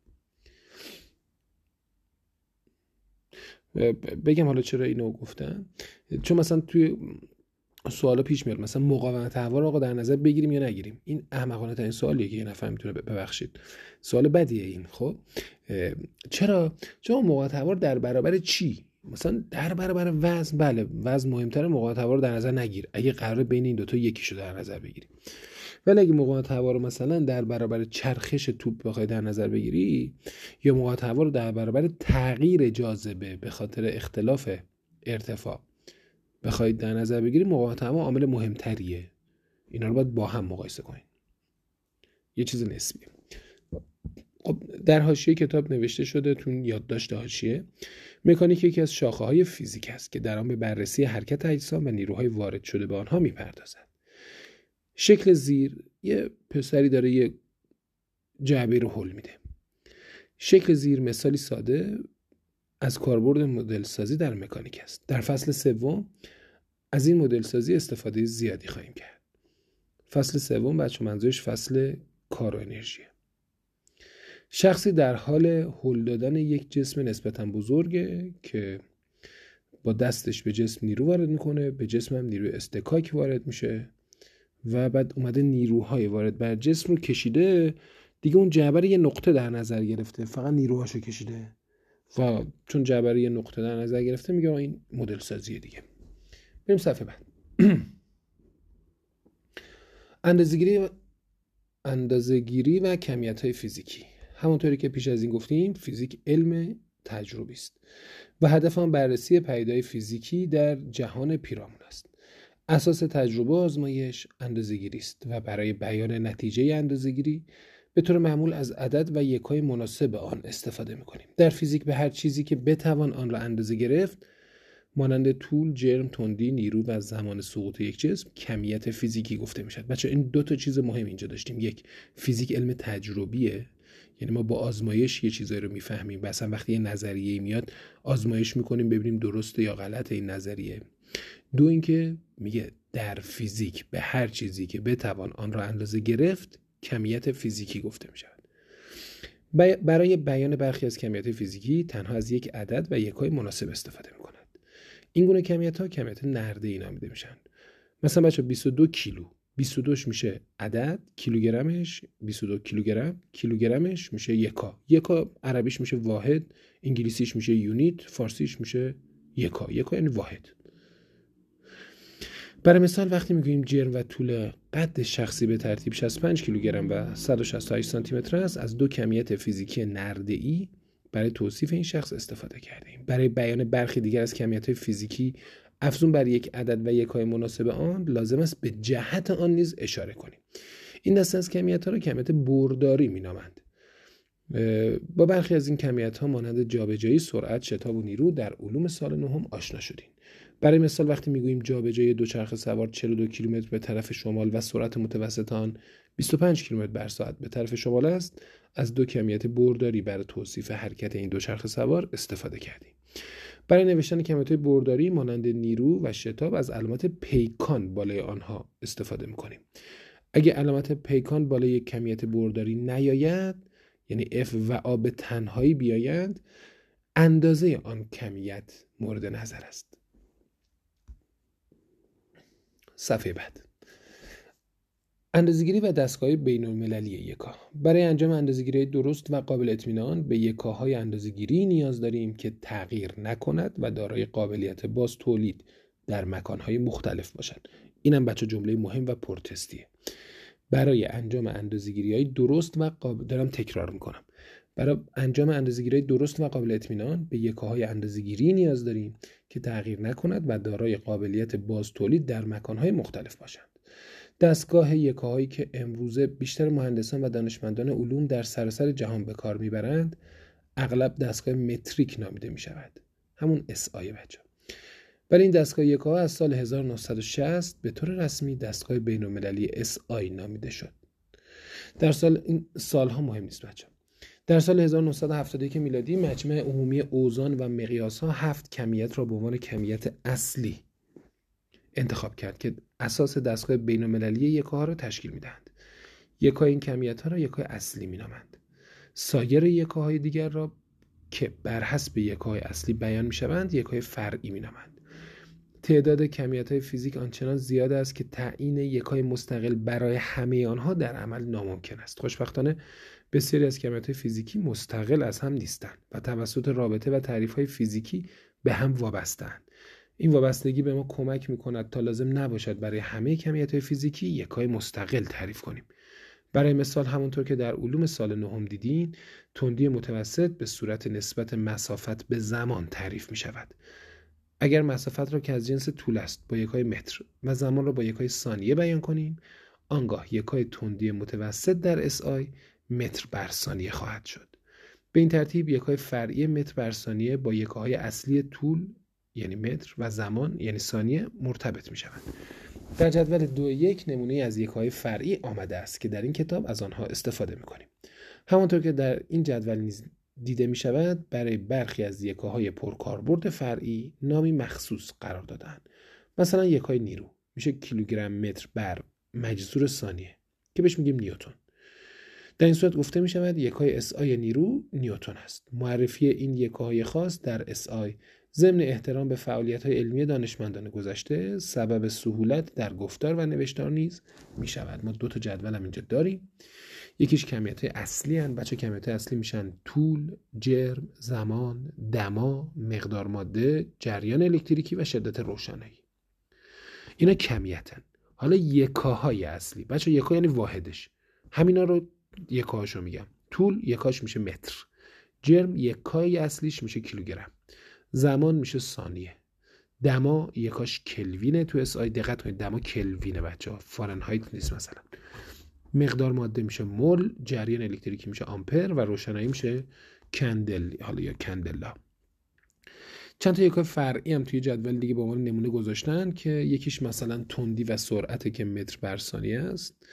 بگم حالا چرا اینو گفتم. چون مثلا توی سوالا پیش میاد مثلا مقاومت هوا رو آقا در نظر بگیریم یا نگیریم؟ این احمقانه ترین سوالیه که یه نفر می‌تونه ببخشید. سوال بدیه این خب؟ چرا؟ چون مقاومت هوا در برابر چی؟ مثلا در برابر وزن بله وزن مهمتره مقاومت هوا رو در نظر نگیر. اگه قرار بین این دوتا یکیشو در نظر بگیری ولی اگه مقاومت هوا رو مثلا در برابر چرخش توپ بخوای در نظر بگیری یا مقاومت هوا رو در برابر تغییر جاذبه به خاطر اختلاف ارتفاع بخواید در نظر بگیرید مقاومت هوا عامل مهمتریه. اینا رو باید با هم مقایسه کنید یه چیز نسبیه خب در حاشیه کتاب نوشته شده تون یادداشت حاشیه مکانیک یکی از شاخه های فیزیک است که در آن به بررسی حرکت اجسام و نیروهای وارد شده به آنها می‌پردازد. شکل زیر یه پسری داره یه جعبه رو حل میده. شکل زیر مثالی ساده از کاربرد مدل سازی در مکانیک است. در فصل سوم از این مدل سازی استفاده زیادی خواهیم کرد. فصل سوم بچه منظورش فصل کار و انرژیه. شخصی در حال هل دادن یک جسم نسبتا بزرگه که با دستش به جسم نیرو وارد می‌کنه به جسم هم نیروی استکاک وارد میشه. و بعد اومده نیروهای وارد بر جسم رو کشیده. دیگه اون جعبه یه نقطه در نظر گرفته. فقط نیروهاشو کشیده. و چون جعبه یه نقطه در نظر گرفته میگه این مدل سازیه دیگه. بریم صفحه بعد. اندازه‌گیری اندازه‌گیری و کمیت های فیزیکی. همونطوری که پیش از این گفتیم فیزیک علم تجربی است و هدف آن بررسی پیدای فیزیکی در جهان پیرامون است. اساس تجربه آزمایش اندازه‌گیری است و برای بیان نتیجه اندازه‌گیری به طور معمول از عدد و یکای مناسب آن استفاده می‌کنیم. در فیزیک به هر چیزی که بتوان آن را اندازه گرفت مانند طول جرم تندی نیرو و زمان سقوط یک جسم کمیت فیزیکی گفته می‌شد بچه این دو تا چیز مهم اینجا داشتیم. یک فیزیک علم تجربیه. یعنی ما با آزمایش یه چیزایی رو می‌فهمیم اصلا وقتی یه نظریه میاد آزمایش می‌کنیم ببینیم درسته یا غلط این نظریه. دو اینکه میگه در فیزیک به هر چیزی که بتوان آن را اندازه گرفت کمیت فیزیکی گفته می شود برای بیان برخی از کمیت فیزیکی تنها از یک عدد و یکای مناسب استفاده می کند این گونه کمیت ها کمیت نرده ای نامیده میشن. مثلا بچه 22 کیلو 22 میشه عدد کیلوگرمش 22 کیلوگرم کیلوگرمش میشه یکا. یکا عربیش میشه واحد انگلیسیش میشه یونیت فارسیش میشه یکا. یکا یعنی واحد. برای مثال وقتی می‌گوییم جرم و طول قد شخصی به ترتیب 65 کیلوگرم و 168 سانتی متر است از دو کمیت فیزیکی نرده ای برای توصیف این شخص استفاده کردیم برای بیان برخی دیگر از کمیت فیزیکی افزون بر یک عدد و یک های مناسب آن لازم است به جهت آن نیز اشاره کنیم. این دسته از کمیت ها را کمیت برداری مینامند. با برخی از این کمیت ها مانند جابجایی سرعت شتاب و نیرو در علوم سال نهم آشنا شدیم برای مثال وقتی می‌گوییم جابجایی دوچرخه سوار 42 کیلومتر به طرف شمال و سرعت متوسط آن 25 کیلومتر بر ساعت به طرف شمال است از دو کمیت برداری برای توصیف حرکت این دوچرخه سوار استفاده کردیم. برای نوشتن کمیت برداری مانند نیرو و شتاب از علامت پیکان بالای آنها استفاده می‌کنیم. اگه علامت پیکان بالای یک کمیت برداری نیاید یعنی F و A به تنهایی بیایند اندازه آن کمیت مورد نظر است. صفحه بعد. اندازهگیری و دستگاه بین المللی یکا برای انجام اندازهگیری درست و قابل اطمینان به یکاهای اندازهگیری نیاز داریم که تغییر نکند و دارای قابلیت باز تولید در مکانهای مختلف باشد اینم بچه جمله مهم و پرتستیه. برای انجام اندازهگیری های درست و قابل دارم تکرار می‌کنم. برای انجام اندازهگیری درست و قابل اطمینان به یکاهای اندازهگیری نیاز داریم که تغییر نکند و دارای قابلیت باز تولید در مکانهای مختلف باشند. دستگاه یکاهایی که امروزه بیشتر مهندسان و دانشمندان علوم در سراسر جهان به کار می‌برند اغلب دستگاه متریک نامیده می شود همون آی بچه ولی این دستگاه یکاه از سال 1960 به طور رسمی دستگاه بین المللی آی نامیده شد. در سال این سالها مهم نیست بچه در سال 1971 میلادی مجمع عمومی اوزان و مقیاس ها هفت کمیت را به عنوان کمیت اصلی انتخاب کرد که اساس دستگاه بین المللی یکاها را تشکیل می‌دهند. یکا این کمیت ها را یکای اصلی مینامند. سایر یکاهای دیگر را که بر حسب یکاهای اصلی بیان می‌شوند یکای فرعی مینامند. تعداد کمیت های فیزیک آنچنان زیاد است که تعیین یکای مستقل برای همه آنها در عمل ناممکن است. خوشبختانه بسیاری از کمیت فیزیکی مستقل از هم نیستند و توسط رابطه و تعریف های فیزیکی به هم وابستند این وابستگی به ما کمک می‌کند تا لازم نباشد برای همه کمیت های فیزیکی یکای مستقل تعریف کنیم. برای مثال همونطور که در علوم سال نهم دیدین تندی متوسط به صورت نسبت مسافت به زمان تعریف می شود اگر مسافت را که از جنس طول است با یکای متر و زمان را با یکای ثانیه بیان کنیم آنگاه یکای تندی متوسط در SI متر بر ثانیه خواهد شد. به این ترتیب یکای فرعی متر بر ثانیه با یکای اصلی طول یعنی متر و زمان یعنی ثانیه مرتبط می شوند. در جدول دو یک نمونه از یکهای فرعی آمده است که در این کتاب از آنها استفاده می کنیم. همانطور که در این جدول نیز دیده می شود برای برخی از یکاهای پرکاربرد فرعی نامی مخصوص قرار دادن مثلا یکای نیرو. میشه کیلوگرم متر بر مجذور ثانیه که بهش میگیم نیوتن. در این صورت گفته می شود یکای آی نیرو نیوتن است. معرفی این یکاهای خاص در آی ضمن احترام به فعالیت های علمی دانشمندان گذشته سبب سهولت در گفتار و نوشتار نیز می شود ما دو تا جدول هم اینجا داریم. یکیش کمیت های اصلی هن بچه کمیت های اصلی میشن؟ طول، جرم، زمان، دما، مقدار ماده، جریان الکتریکی و شدت روشنایی. اینا کمیتن حالا یکاهای اصلی. بچه یکا یعنی واحدش. همینا رو یکاهاشو میگم. طول یکاش میشه متر. جرم یکای اصلیش میشه کیلوگرم. زمان میشه ثانیه. دما یکاش کلوینه تو SI. دقت کنید دما کلوینه بچه ها فارنهایت نیست مثلا. مقدار ماده میشه مول جریان الکتریکی میشه آمپر و روشنایی میشه candle حالا یا کندلا. چند تا یکای فرعی هم توی جدول دیگه به عنوان نمونه گذاشتن که یکیش مثلا تندی و سرعته که متر بر ثانیه است.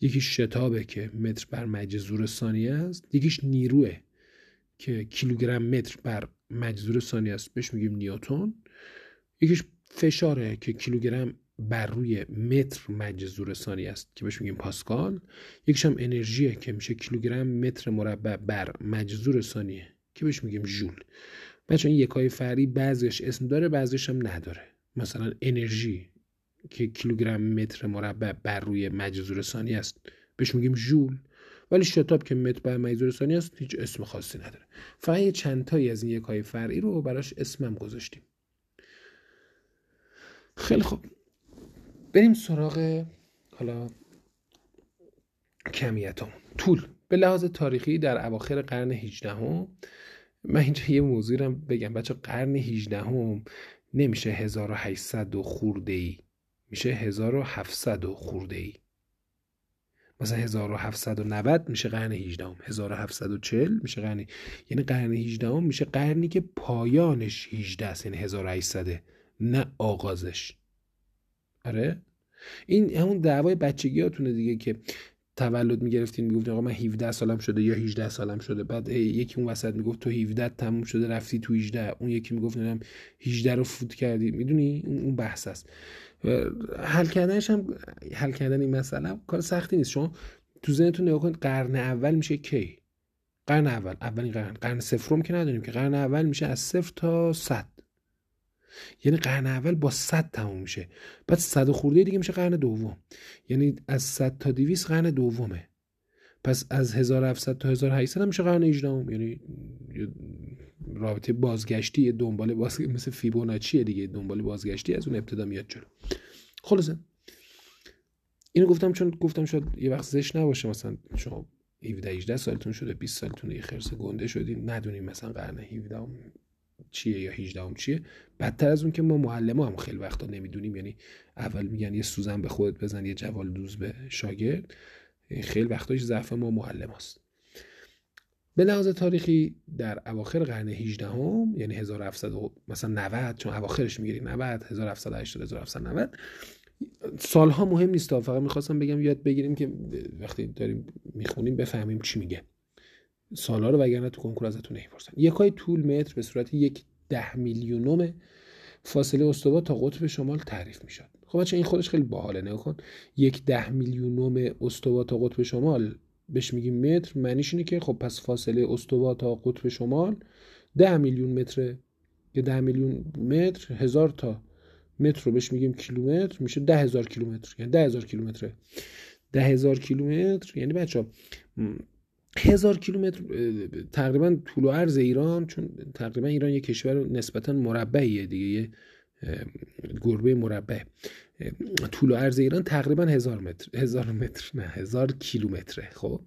یکیش شتابه که متر بر مجذور ثانیه است یکیش نیروه که کیلوگرم متر بر مجذور ثانیه است. بهش میگیم نیوتن. یکیش فشاره که کیلوگرم بر روی متر مجذور ثانیه است که بهش میگیم پاسکال. یکیش هم انرژیه که میشه کیلوگرم متر مربع بر مجذور ثانیه که بهش میگیم ژول. بچه این یکای فرعی بعضیش اسم داره بعضیش هم نداره. مثلا انرژی. که کیلوگرم متر مربع بر روی مجذور ثانیه است. بهش میگیم ژول ولی شتاب که متر بر مجذور ثانیه است هیچ اسم خاصی نداره. فقط یه چند تایی از این یکای فرعی رو براش اسمم گذاشتیم. خیلی خوب. بریم سراغ حالا کمیت هم. طول. به لحاظ تاریخی در اواخر قرن 18 هم من اینجا یه موضوع رو بگم. بچه قرن 18 هم نمیشه 1800 و خورده ای میشه 1700 و خورده ای. مثلا 1790 میشه قرن 18 هم 1740 میشه قرن یعنی قرن 18 هم میشه قرنی که پایانش 18 است یعنی 1800 نه آغازش. آره؟ این همون دعوای بچگیاتونه دیگه که تولد می‌گرفتین می‌گفتین آقا من 17 سالم شده یا 18 سالم شده. بعد یکی اون وسط می‌گفت تو 17 تموم شده رفتی تو 18 اون یکی می‌گفت نمی‌دونم 18 رو فوت کردی. می‌دونی؟ اون بحث است. حل کردنش هم حل کردن این مسئله کار سختی نیست. شما تو ذهنتون نگاه کنید قرن اول میشه کی؟ قرن اول. اولین قرن. قرن صفرم که نداریم که. قرن اول میشه از صفر تا 100 یعنی قرن اول با 100 تموم میشه. بعد 100 خورده دیگه میشه قرن دوم. یعنی از 100 تا 200 قرن دومه. پس از 1700 تا 1800 هم میشه قرن 18 یعنی رابطه بازگشتی دنبال باز مثل فیبوناچیه دیگه دنبال بازگشتی از اون ابتدا میاد جلو. خلاصه. اینو گفتم چون گفتم شاید یه وقت زش نباشه. مثلا شما 17 18 سالتون شده 20 سالتون یه خرس گنده شدین ندونیم مثلا قرن 17 چیه یا 18 هم چیه؟ بدتر از اون که ما معلم هم خیلی وقتا نمی‌دونیم. یعنی اول میگن یه سوزن به خودت بزن یه جوال دوز به شاگرد. خیلی وقتاش ضعف ما معلم هست. به لحاظ تاریخی در اواخر قرن 18 هم یعنی 1700 مثلا 90 چون اواخرش می‌گیری 90 1780 1790 سالها مهم نیست فقط می‌خواستم بگم یاد بگیریم که وقتی داریم می‌خونیم بفهمیم چی میگه. سالا رو وگرنه تو کنکور ازتون نمی‌پرسن. یکای طول متر به صورت یک ده میلیونوم فاصله استوا تا قطب شمال تعریف می‌شد. خب بچه این خودش خیلی باحاله. نگاه کن. یک ده میلیونوم استوا تا قطب شمال بهش میگیم متر معنیش اینه که خب پس فاصله استوا تا قطب شمال ده میلیون متره. که ده میلیون متر هزار تا متر رو بهش میگیم کیلومتر میشه ده هزار کیلومتر. یعنی ده هزار کیلومتره. ده هزار کیلومتر. یعنی بچه هزار کیلومتر تقریبا طول و عرض ایران چون تقریبا ایران یه کشور نسبتا مربعیه دیگه یه گربه مربع. طول و عرض ایران تقریبا هزار متر هزار متر نه هزار کیلومتره. خب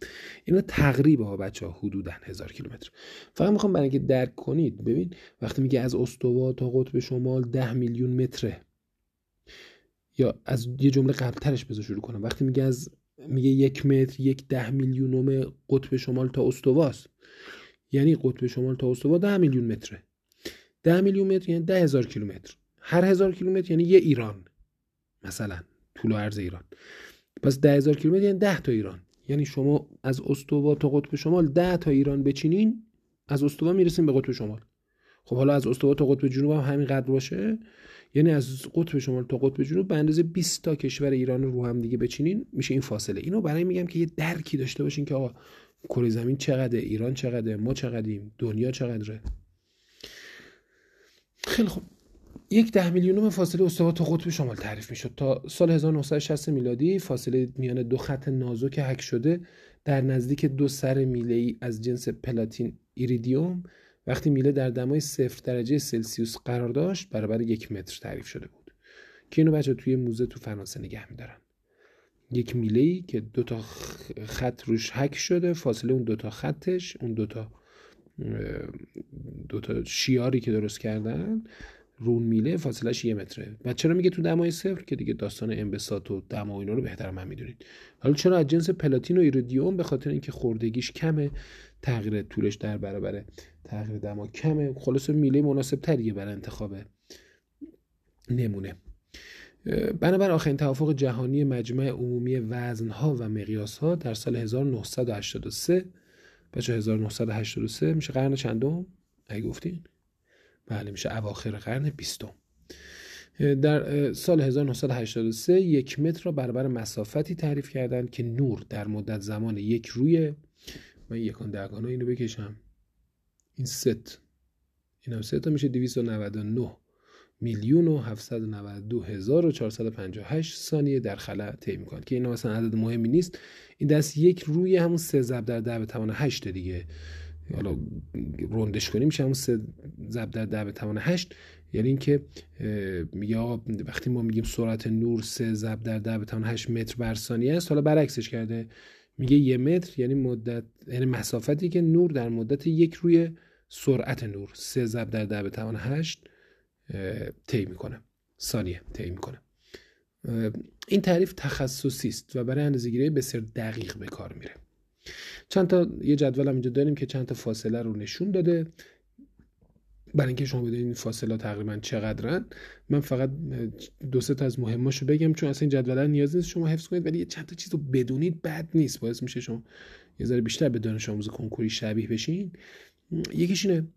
اینا تقریبا بچه ها حدودا هزار کیلومتر. فقط می‌خوام برای اینکه درک کنید ببین وقتی میگه از استوا تا قطب شمال ده میلیون متره یا از یه جمله قبلترش بذار شروع کنم. وقتی میگه از میگه یک متر یک ده میلیونوم قطب شمال تا استواست. یعنی قطب شمال تا استوا ده میلیون متره. ده میلیون متر یعنی ده هزار کیلومتر. هر هزار کیلومتر یعنی یه ایران مثلا طول و عرض ایران. پس ده هزار کیلومتر یعنی ده تا ایران. یعنی شما از استوا تا قطب شمال ده تا ایران بچینین از استوا می‌رسیم به قطب شمال. خب حالا از استوا تا قطب جنوب هم همین قدر باشه. یعنی از قطب شمال تا قطب جنوب به اندازه 20 تا کشور ایران رو هم دیگه بچینین میشه این فاصله. اینو برای میگم که یه درکی داشته باشین که آقا کره زمین چقدره ایران چقدره ما چقدریم دنیا چقدره. خیلی خوب. یک ده میلیونم فاصله استوا تا قطب شمال تعریف می‌شد. تا سال 1960 میلادی فاصله میان دو خط نازک حک شده. در نزدیک دو سر میله ای از جنس پلاتین ایریدیوم وقتی میله در دمای صفر درجه سلسیوس قرار داشت برابر یک متر تعریف شده بود. که اینو بچه توی موزه تو فرانسه نگه میدارن. یک میله ای که دو تا خط روش حک شده فاصله اون دو تا خطش اون دو تا دو تا شیاری که درست کردن رون میله فاصلش یه متره. و چرا میگه تو دمای صفر؟ که دیگه داستان انبساط و دما و اینا رو بهتر من می‌دونید. حالا چرا از جنس پلاتین و ایرودیوم به خاطر اینکه خوردگیش کمه تغییر طولش در برابر تغییر دما کمه خلاص میله مناسب تریه برای انتخاب نمونه. بنابر آخرین توافق جهانی مجمع عمومی وزنها و مقیاسها در سال 1983 بچه 1983 میشه قرن چندم؟ اگه گفتین؟ بله میشه اواخر قرن بیستم. در سال 1983 یک متر را برابر مسافتی تعریف کردند که نور در مدت زمان یک روی من یکان درگانه اینو بکشم. این ست. این هم ست میشه 299 میلیون و 792 هزار و 458 ثانیه در خلا طی می‌کنه. که این مثلا عدد مهمی نیست. این دست یک روی همون سه ضرب در ده به توان 8 دیگه. حالا روندش کنیم میشه همون سه ضرب در ده به توان 8 یعنی اینکه یا وقتی ما میگیم سرعت نور سه ضرب در ده به توان 8 متر بر ثانیه است حالا برعکسش کرده. میگه یه متر یعنی مدت یعنی مسافتی که نور در مدت یک روی سرعت نور سه ضرب در ده به توان 8 طی می‌کنه. ثانیه طی می‌کنه. این تعریف تخصصی است و برای اندازه‌گیری بسیار دقیق به کار میره. چند تا یه جدول هم اینجا داریم که چند تا فاصله رو نشون داده. برای اینکه شما بدونید این فاصله تقریبا چقدرن من فقط دو سه تا از مهماشو بگم چون اصلا این جدول نیاز نیست شما حفظ کنید ولی یه چند تا چیز رو بدونید بد نیست. باعث میشه شما یه ذره بیشتر به دانش آموز کنکوری شبیه بشین. یکیش اینه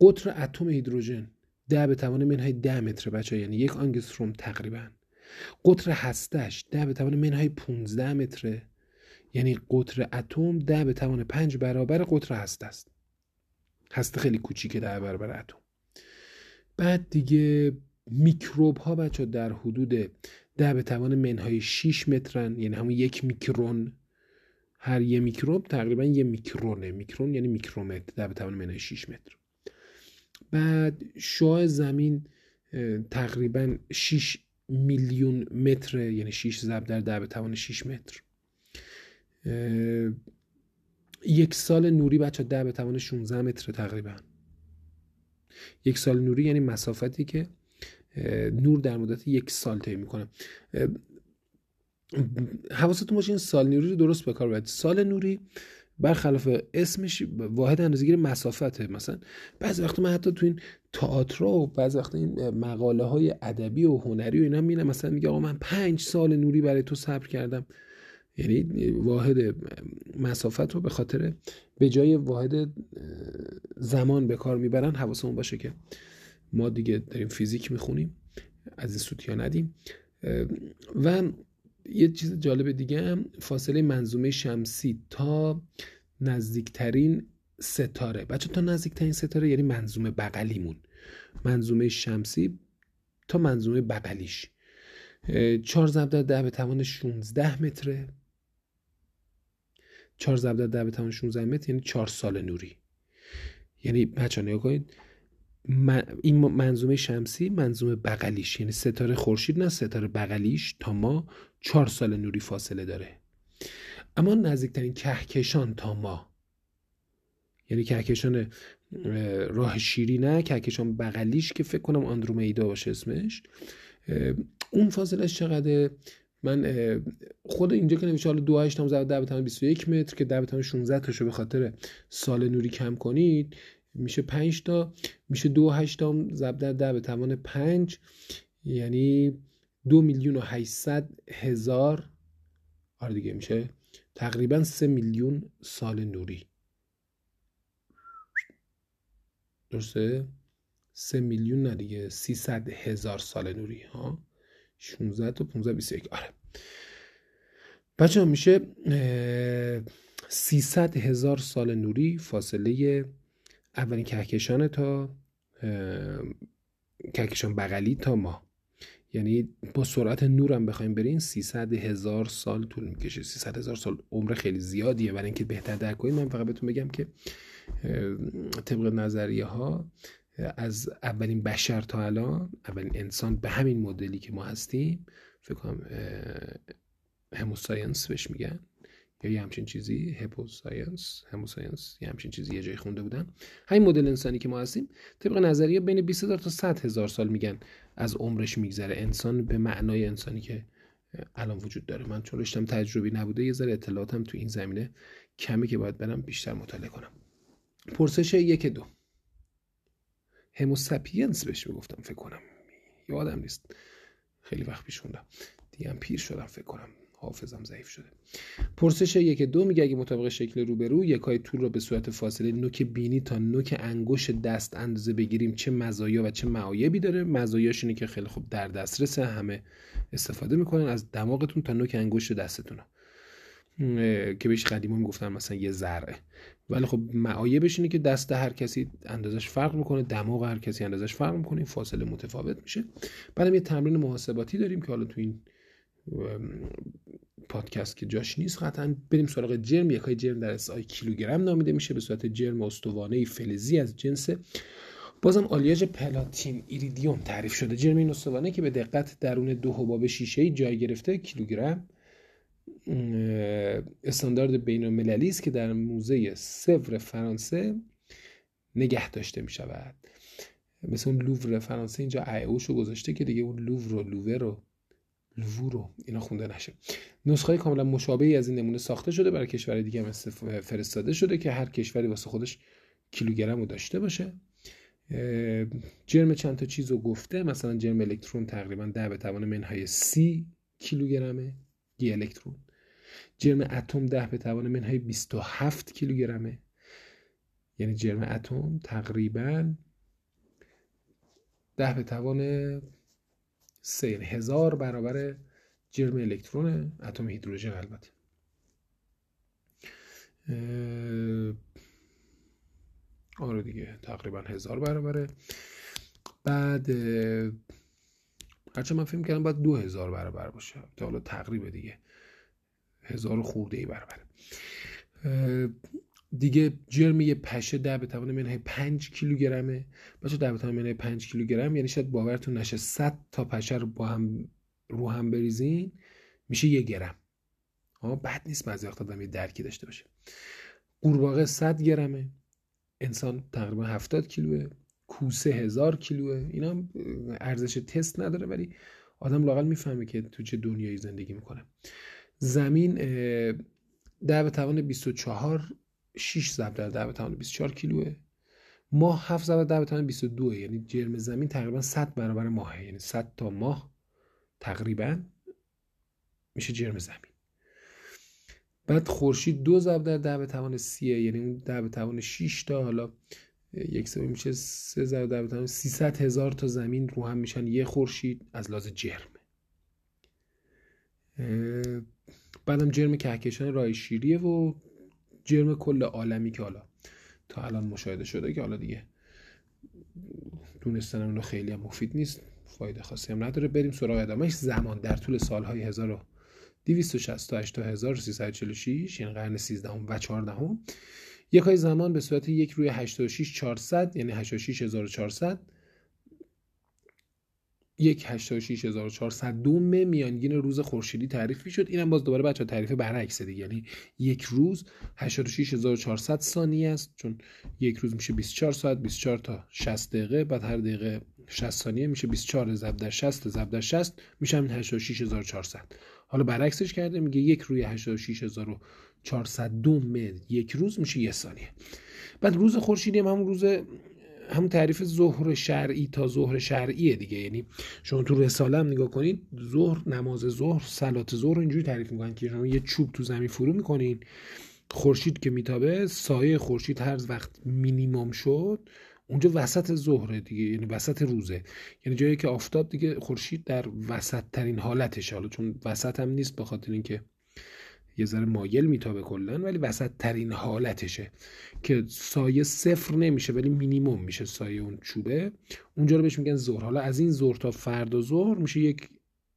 قطر اتم هیدروژن ده به توان منهای ده متر بچه یعنی یک آنگستروم تقریبا. قطر هستش ده به توان منهای 15 متره یعنی قطر اتم ده به توان پنج برابر قطر هسته است. هسته خیلی کوچیکه ده برابر اتم. بعد دیگه میکروب ها بچه در حدود ده به توان منهای 6 مترن یعنی همون یک میکرون هر یه میکروب تقریبا یه میکرونه. میکرون یعنی میکرومتر به توان منهای 6 متر. بعد شعاع زمین تقریبا 6 میلیون متر یعنی 6 ضرب در به توان 6 متر. یک سال نوری بچه ده به توان 16 متر تقریبا. یک سال نوری یعنی مسافتی که نور در مدت یک سال طی می‌کنه. حواستون باشه این سال نوری رو درست به کار سال نوری برخلاف اسمش واحد اندازه‌گیری مسافته. مثلا بعضی وقت من حتی تو این تئاتر و بعضی وقت این مقاله های ادبی و هنری و اینا می‌بینم. مثلا میگه آقا من پنج سال نوری برای تو صبر کردم. یعنی واحد مسافت رو به خاطر به جای واحد زمان به کار می‌برن. حواسمون باشه که ما دیگه داریم فیزیک می‌خونیم از این سوتیا ندیم. و یه چیز جالب دیگه هم فاصله منظومه شمسی تا نزدیکترین ستاره. بچه تا نزدیکترین ستاره یعنی منظومه بغلیمون. منظومه شمسی تا منظومه بغلیش. چهار ضرب در ده به توان 16 متره. چهار ضرب در ده به توان 16 متر یعنی چهار سال نوری. یعنی بچه نگاه کنید این منظومه شمسی منظومه بغلیش. یعنی ستاره خورشید نه ستاره بغلیش تا ما چهار سال نوری فاصله داره. اما نزدیکترین کهکشان تا ما. یعنی کهکشان راه شیری نه کهکشان بغلیش که فکر کنم آندرومیدا باشه اسمش. اون فاصلش چقدره؟ من خود اینجا که نمیشه حالا 2 8 در به 21 متر که در به 16 تاشو به خاطر سال نوری کم کنید میشه 5 تا میشه 2 8 ضرب در 10 به توان 5 یعنی دو میلیون و 800 هزار. آره دیگه میشه. تقریبا سه میلیون سال نوری. درسته؟ سه میلیون نه دیگه. 300 هزار سال نوری ها؟ 16 تا 15 21 آره. بچه میشه 300 هزار سال نوری فاصله اولین کهکشان تا کهکشان بغلی تا ما یعنی با سرعت نور هم بخوایم بریم 300 هزار سال طول می‌کشه. 300 هزار سال عمر خیلی زیادیه. برای اینکه بهتر درک کنید من فقط بهتون بگم که طبق نظریه ها از اولین بشر تا الان اولین انسان به همین مدلی که ما هستیم فکر کنم هموساینس بهش میگن. یا یه همچین چیزی هپوساینس هموساینس یه همچین چیزی یه جایی خونده بودم همین مدل انسانی که ما هستیم طبق نظریه بین 20 هزار تا 100 هزار سال میگن. از عمرش میگذره. انسان به معنای انسانی که الان وجود داره. من چون رشتم تجربی نبوده یه ذره اطلاعاتم تو این زمینه کمی که باید برم بیشتر مطالعه کنم. پرسش یک دو. هموسپینس بهش می‌گفتم فکر کنم. یادم نیست. خیلی وقت پیش خوندم. دیگه پیر شدم فکر کنم. حافظم ضعیف شده. پرسش یک دو میگه اگه مطابق شکل روبرو یکای طول رو به صورت فاصله نوک بینی تا نوک انگشت دست اندازه بگیریم چه مزایا و چه معایبی داره؟ مزایاش اینه که خیلی خوب در دسترس همه استفاده می‌کنن از دماغتون تا نوک انگشت دستتون. که بهش قدیما می‌گفتن مثلا یه ذره. ولی خب معایبش اینه که دست هر کسی اندازش فرق می‌کنه دماغ هر کسی اندازش فرق می‌کنه فاصله متفاوت میشه. بعدم یه تمرین محاسباتی داریم که حالا تو این پادکست که جاش نیست قطعا. بریم سراغ جرم. یکای جرم در اسای کیلوگرم نامیده میشه. به صورت جرم استوانه فلزی از جنس بازم آلیاژ پلاتین ایریدیوم تعریف شده. جرم این استوانه که به دقت درون دو حباب شیشه جای گرفته. کیلوگرم استاندارد بین المللی است که در موزه سور فرانسه نگه داشته می شود مثل اون لوور فرانسه اینجا ایوش رو گذاشته که دیگه اون لوور و لوور رو لوور رو اینا خونده نشه. نسخه کاملا مشابهی از این نمونه ساخته شده برای کشور دیگه هم فرستاده شده که هر کشوری واسه خودش کیلوگرم رو داشته باشه. جرم چند تا چیز رو گفته. مثلا جرم الکترون تقریبا ده به توان منهای سی کیلوگرمه. یه الکترون. جرم اتم ده به توان منهای 27 کیلوگرمه. یعنی جرم اتم تقریبا ده به توان یعنی هزار برابر جرم الکترون اتم هیدروژن البته. آره دیگه تقریبا هزار برابره. بعد هرچه من فکر کردم باید دو هزار برابر باشه تا حالا تقریبه دیگه. هزار خورده ای برابره. دیگه جرم یه پشه ده به توان منهای 5 کیلوگرمه. بچه ده به توان منهای 5 کیلوگرم یعنی شاید باورتون نشه 100 تا پشه رو با هم رو هم بریزین میشه یه گرم. ها بد نیست بعضی وقتا آدم یه درکی داشته باشه. قورباغه 100 گرمه. انسان تقریبا 70 کیلوه. کوسه هزار کیلوه. اینا ارزش تست نداره ولی آدم لاقل می‌فهمه که تو چه دنیایی زندگی می‌کنه. زمین ده به توان 24 6 ضرب در 10 به توان 24 کیلوه. ماه 7 ضرب در 10 به توان 22 یعنی جرم زمین تقریبا 100 برابر ماه یعنی 100 تا ماه تقریبا میشه جرم زمین. بعد خورشید دو ضرب در 10 به توان 30 یعنی اون 10 به توان 6 تا حالا یک سوم میشه 3 ضرب در به توان 300 هزار تا زمین رو هم میشن یه خورشید از لحاظ جرم. بعدم جرم کهکشان رای شیریه و جرم کل عالمی که حالا تا الان مشاهده شده که حالا دیگه دونستن اونو خیلی هم مفید نیست فایده خاصی هم نداره. بریم سراغ ادامهش زمان در طول سالهای 1268 تا 1346 یعنی قرن 13 و 14 یک های زمان به صورت یک روی 86 400 یعنی 86400 یک 86400 دوم میانگین روز خورشیدی تعریف می‌شد. اینم باز دوباره بچه تعریف برعکسه دیگه. یعنی یک روز 86400 ثانیه است چون یک روز میشه 24 ساعت 24 تا 60 دقیقه بعد هر دقیقه 60 ثانیه میشه 24 ضرب در 60 ضرب در 60 میشه 86400 حالا برعکسش کرده میگه یک روی 86400 دوم یک روز میشه یه ثانیه. بعد روز خورشیدی هم همون روز همون تعریف ظهر شرعی تا ظهر شرعیه دیگه. یعنی شما تو رساله هم نگاه کنید ظهر نماز ظهر صلات ظهر اینجوری تعریف می‌کنن که شما یه چوب تو زمین فرو می‌کنین خورشید که میتابه سایه خورشید هر وقت مینیمم شد اونجا وسط ظهره دیگه یعنی وسط روزه. یعنی جایی که آفتاب دیگه خورشید در وسط ترین حالتشه. حالا چون وسط هم نیست به خاطر اینکه یه ذره مایل میتابه کلا ولی وسط ترین حالتشه که سایه صفر نمیشه ولی مینیموم میشه سایه اون چوبه. اونجا رو بهش میگن ظهر. حالا از این ظهر تا فردا ظهر میشه یک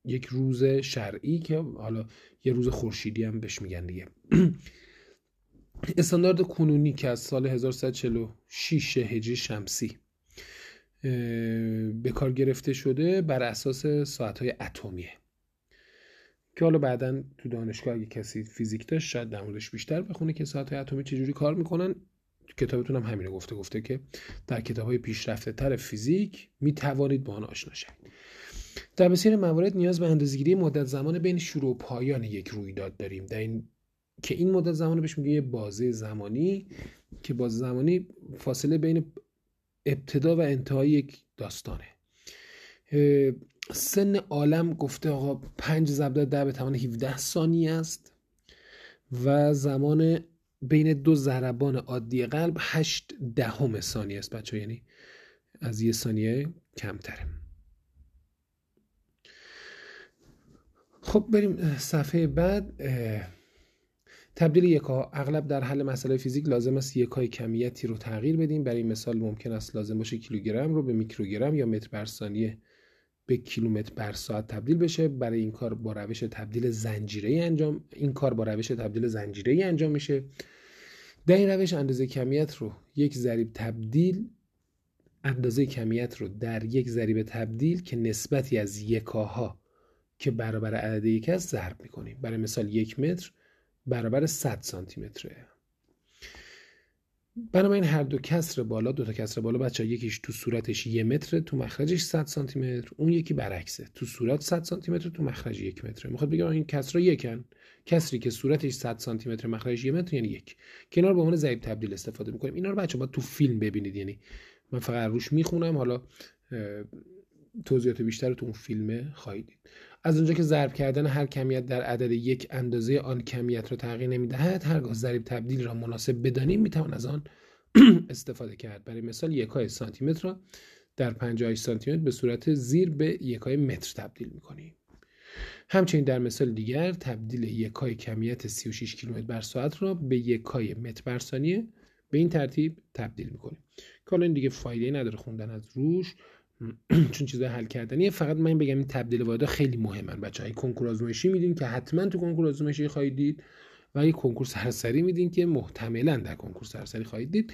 یک روز شرعی که حالا یه روز خورشیدی هم بهش میگن دیگه. استاندارد کنونی که از سال 1146 هجری شمسی به کار گرفته شده بر اساس ساعتهای اتمیه. که حالا بعدا تو دانشگاه اگه کسی فیزیک داشت شاید در موردش بیشتر بخونه که ساعت اتمی چجوری کار می‌کنن. کتابتون هم همینو گفته گفته که در کتاب های پیشرفته تر فیزیک می توانید با آن آشنا شوید. در بسیار موارد نیاز به اندازه‌گیری مدت زمان بین شروع و پایان یک رویداد داریم. در این که این مدت زمان بهش میگه یه بازه زمانی که بازه زمانی فاصله بین ابتدا و انتهای یک داستانه. سن عالم گفته آقا 5 ضرب در به توان 17 ثانیه است و زمان بین دو ضربان عادی قلب 8 دهم ثانیه است بچه یعنی از یه ثانیه کمتره. خب بریم صفحه بعد تبدیل یک ها. اغلب در حل مسئله فیزیک لازم است یک های کمیتی رو تغییر بدیم. برای مثال ممکن است لازم باشه کیلوگرم رو به میکروگرم یا متر بر ثانیه به کیلومتر بر ساعت تبدیل بشه. برای این کار با روش تبدیل زنجیره انجام این کار با روش تبدیل زنجیره انجام میشه. در این روش اندازه کمیت رو یک ضریب تبدیل اندازه کمیت رو در یک ضریب تبدیل که نسبتی از یکاها که برابر عدد یک است ضرب می‌کنیم. برای مثال یک متر برابر 100 سانتی متره. بنابراین هر دو کسر بالا دو تا کسر بالا بچه یکیش تو صورتش یه متر تو مخرجش 100 سانتی متر اون یکی برعکسه. تو صورت 100 سانتی متر تو مخرج یک متره. می‌خواد بگم این کسرا یکن. کسری که صورتش 100 سانتی متر مخرجش یه متر یعنی یک. کنار به عنوان ضریب تبدیل استفاده می‌کنیم. اینا رو بچه با تو فیلم ببینید. یعنی من فقط روش می‌خونم. حالا توضیحات بیشتر تو اون فیلم خواهید دید. از اونجا که ضرب کردن هر کمیت در عدد یک اندازه آن کمیت را تغییر نمی‌دهد هرگاه ضریب تبدیل را مناسب بدانیم می‌توان از آن استفاده کرد. برای مثال یکای سانتی متر را در 50 سانتی متر به صورت زیر به یکای متر تبدیل می‌کنیم. همچنین در مثال دیگر تبدیل یکای کمیت 36 کیلومتر بر ساعت را به یکای متر بر ثانیه به این ترتیب تبدیل می‌کنیم. که این دیگه فایده نداره خوندن از روش. چون چیزای حل کردنیه. فقط من بگم این تبدیل واحدها خیلی مهمن بچه های کنکور آزمایشی میدین که حتما تو کنکور آزمایشی خواهید دید و یک کنکور سرسری میدین که محتملا در کنکور سرسری خواهید دید.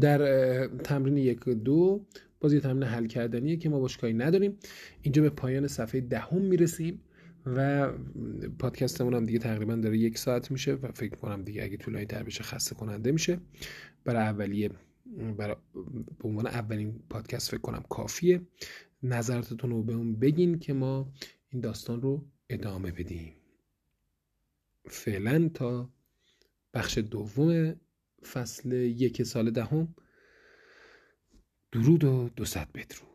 در تمرین یک دو باز یه تمرین حل کردنیه که ما باش کاری نداریم. اینجا به پایان صفحه دهم می‌رسیم و پادکستمون هم دیگه تقریبا داره یک ساعت میشه و فکر کنم دیگه اگه طولانی تر بشه خسته کننده میشه. برای اولیه برای به عنوان اولین پادکست فکر کنم کافیه. نظراتتون رو به اون بگین که ما این داستان رو ادامه بدیم. فعلا تا بخش دوم فصل یک سال دهم. درود و دو بدرود.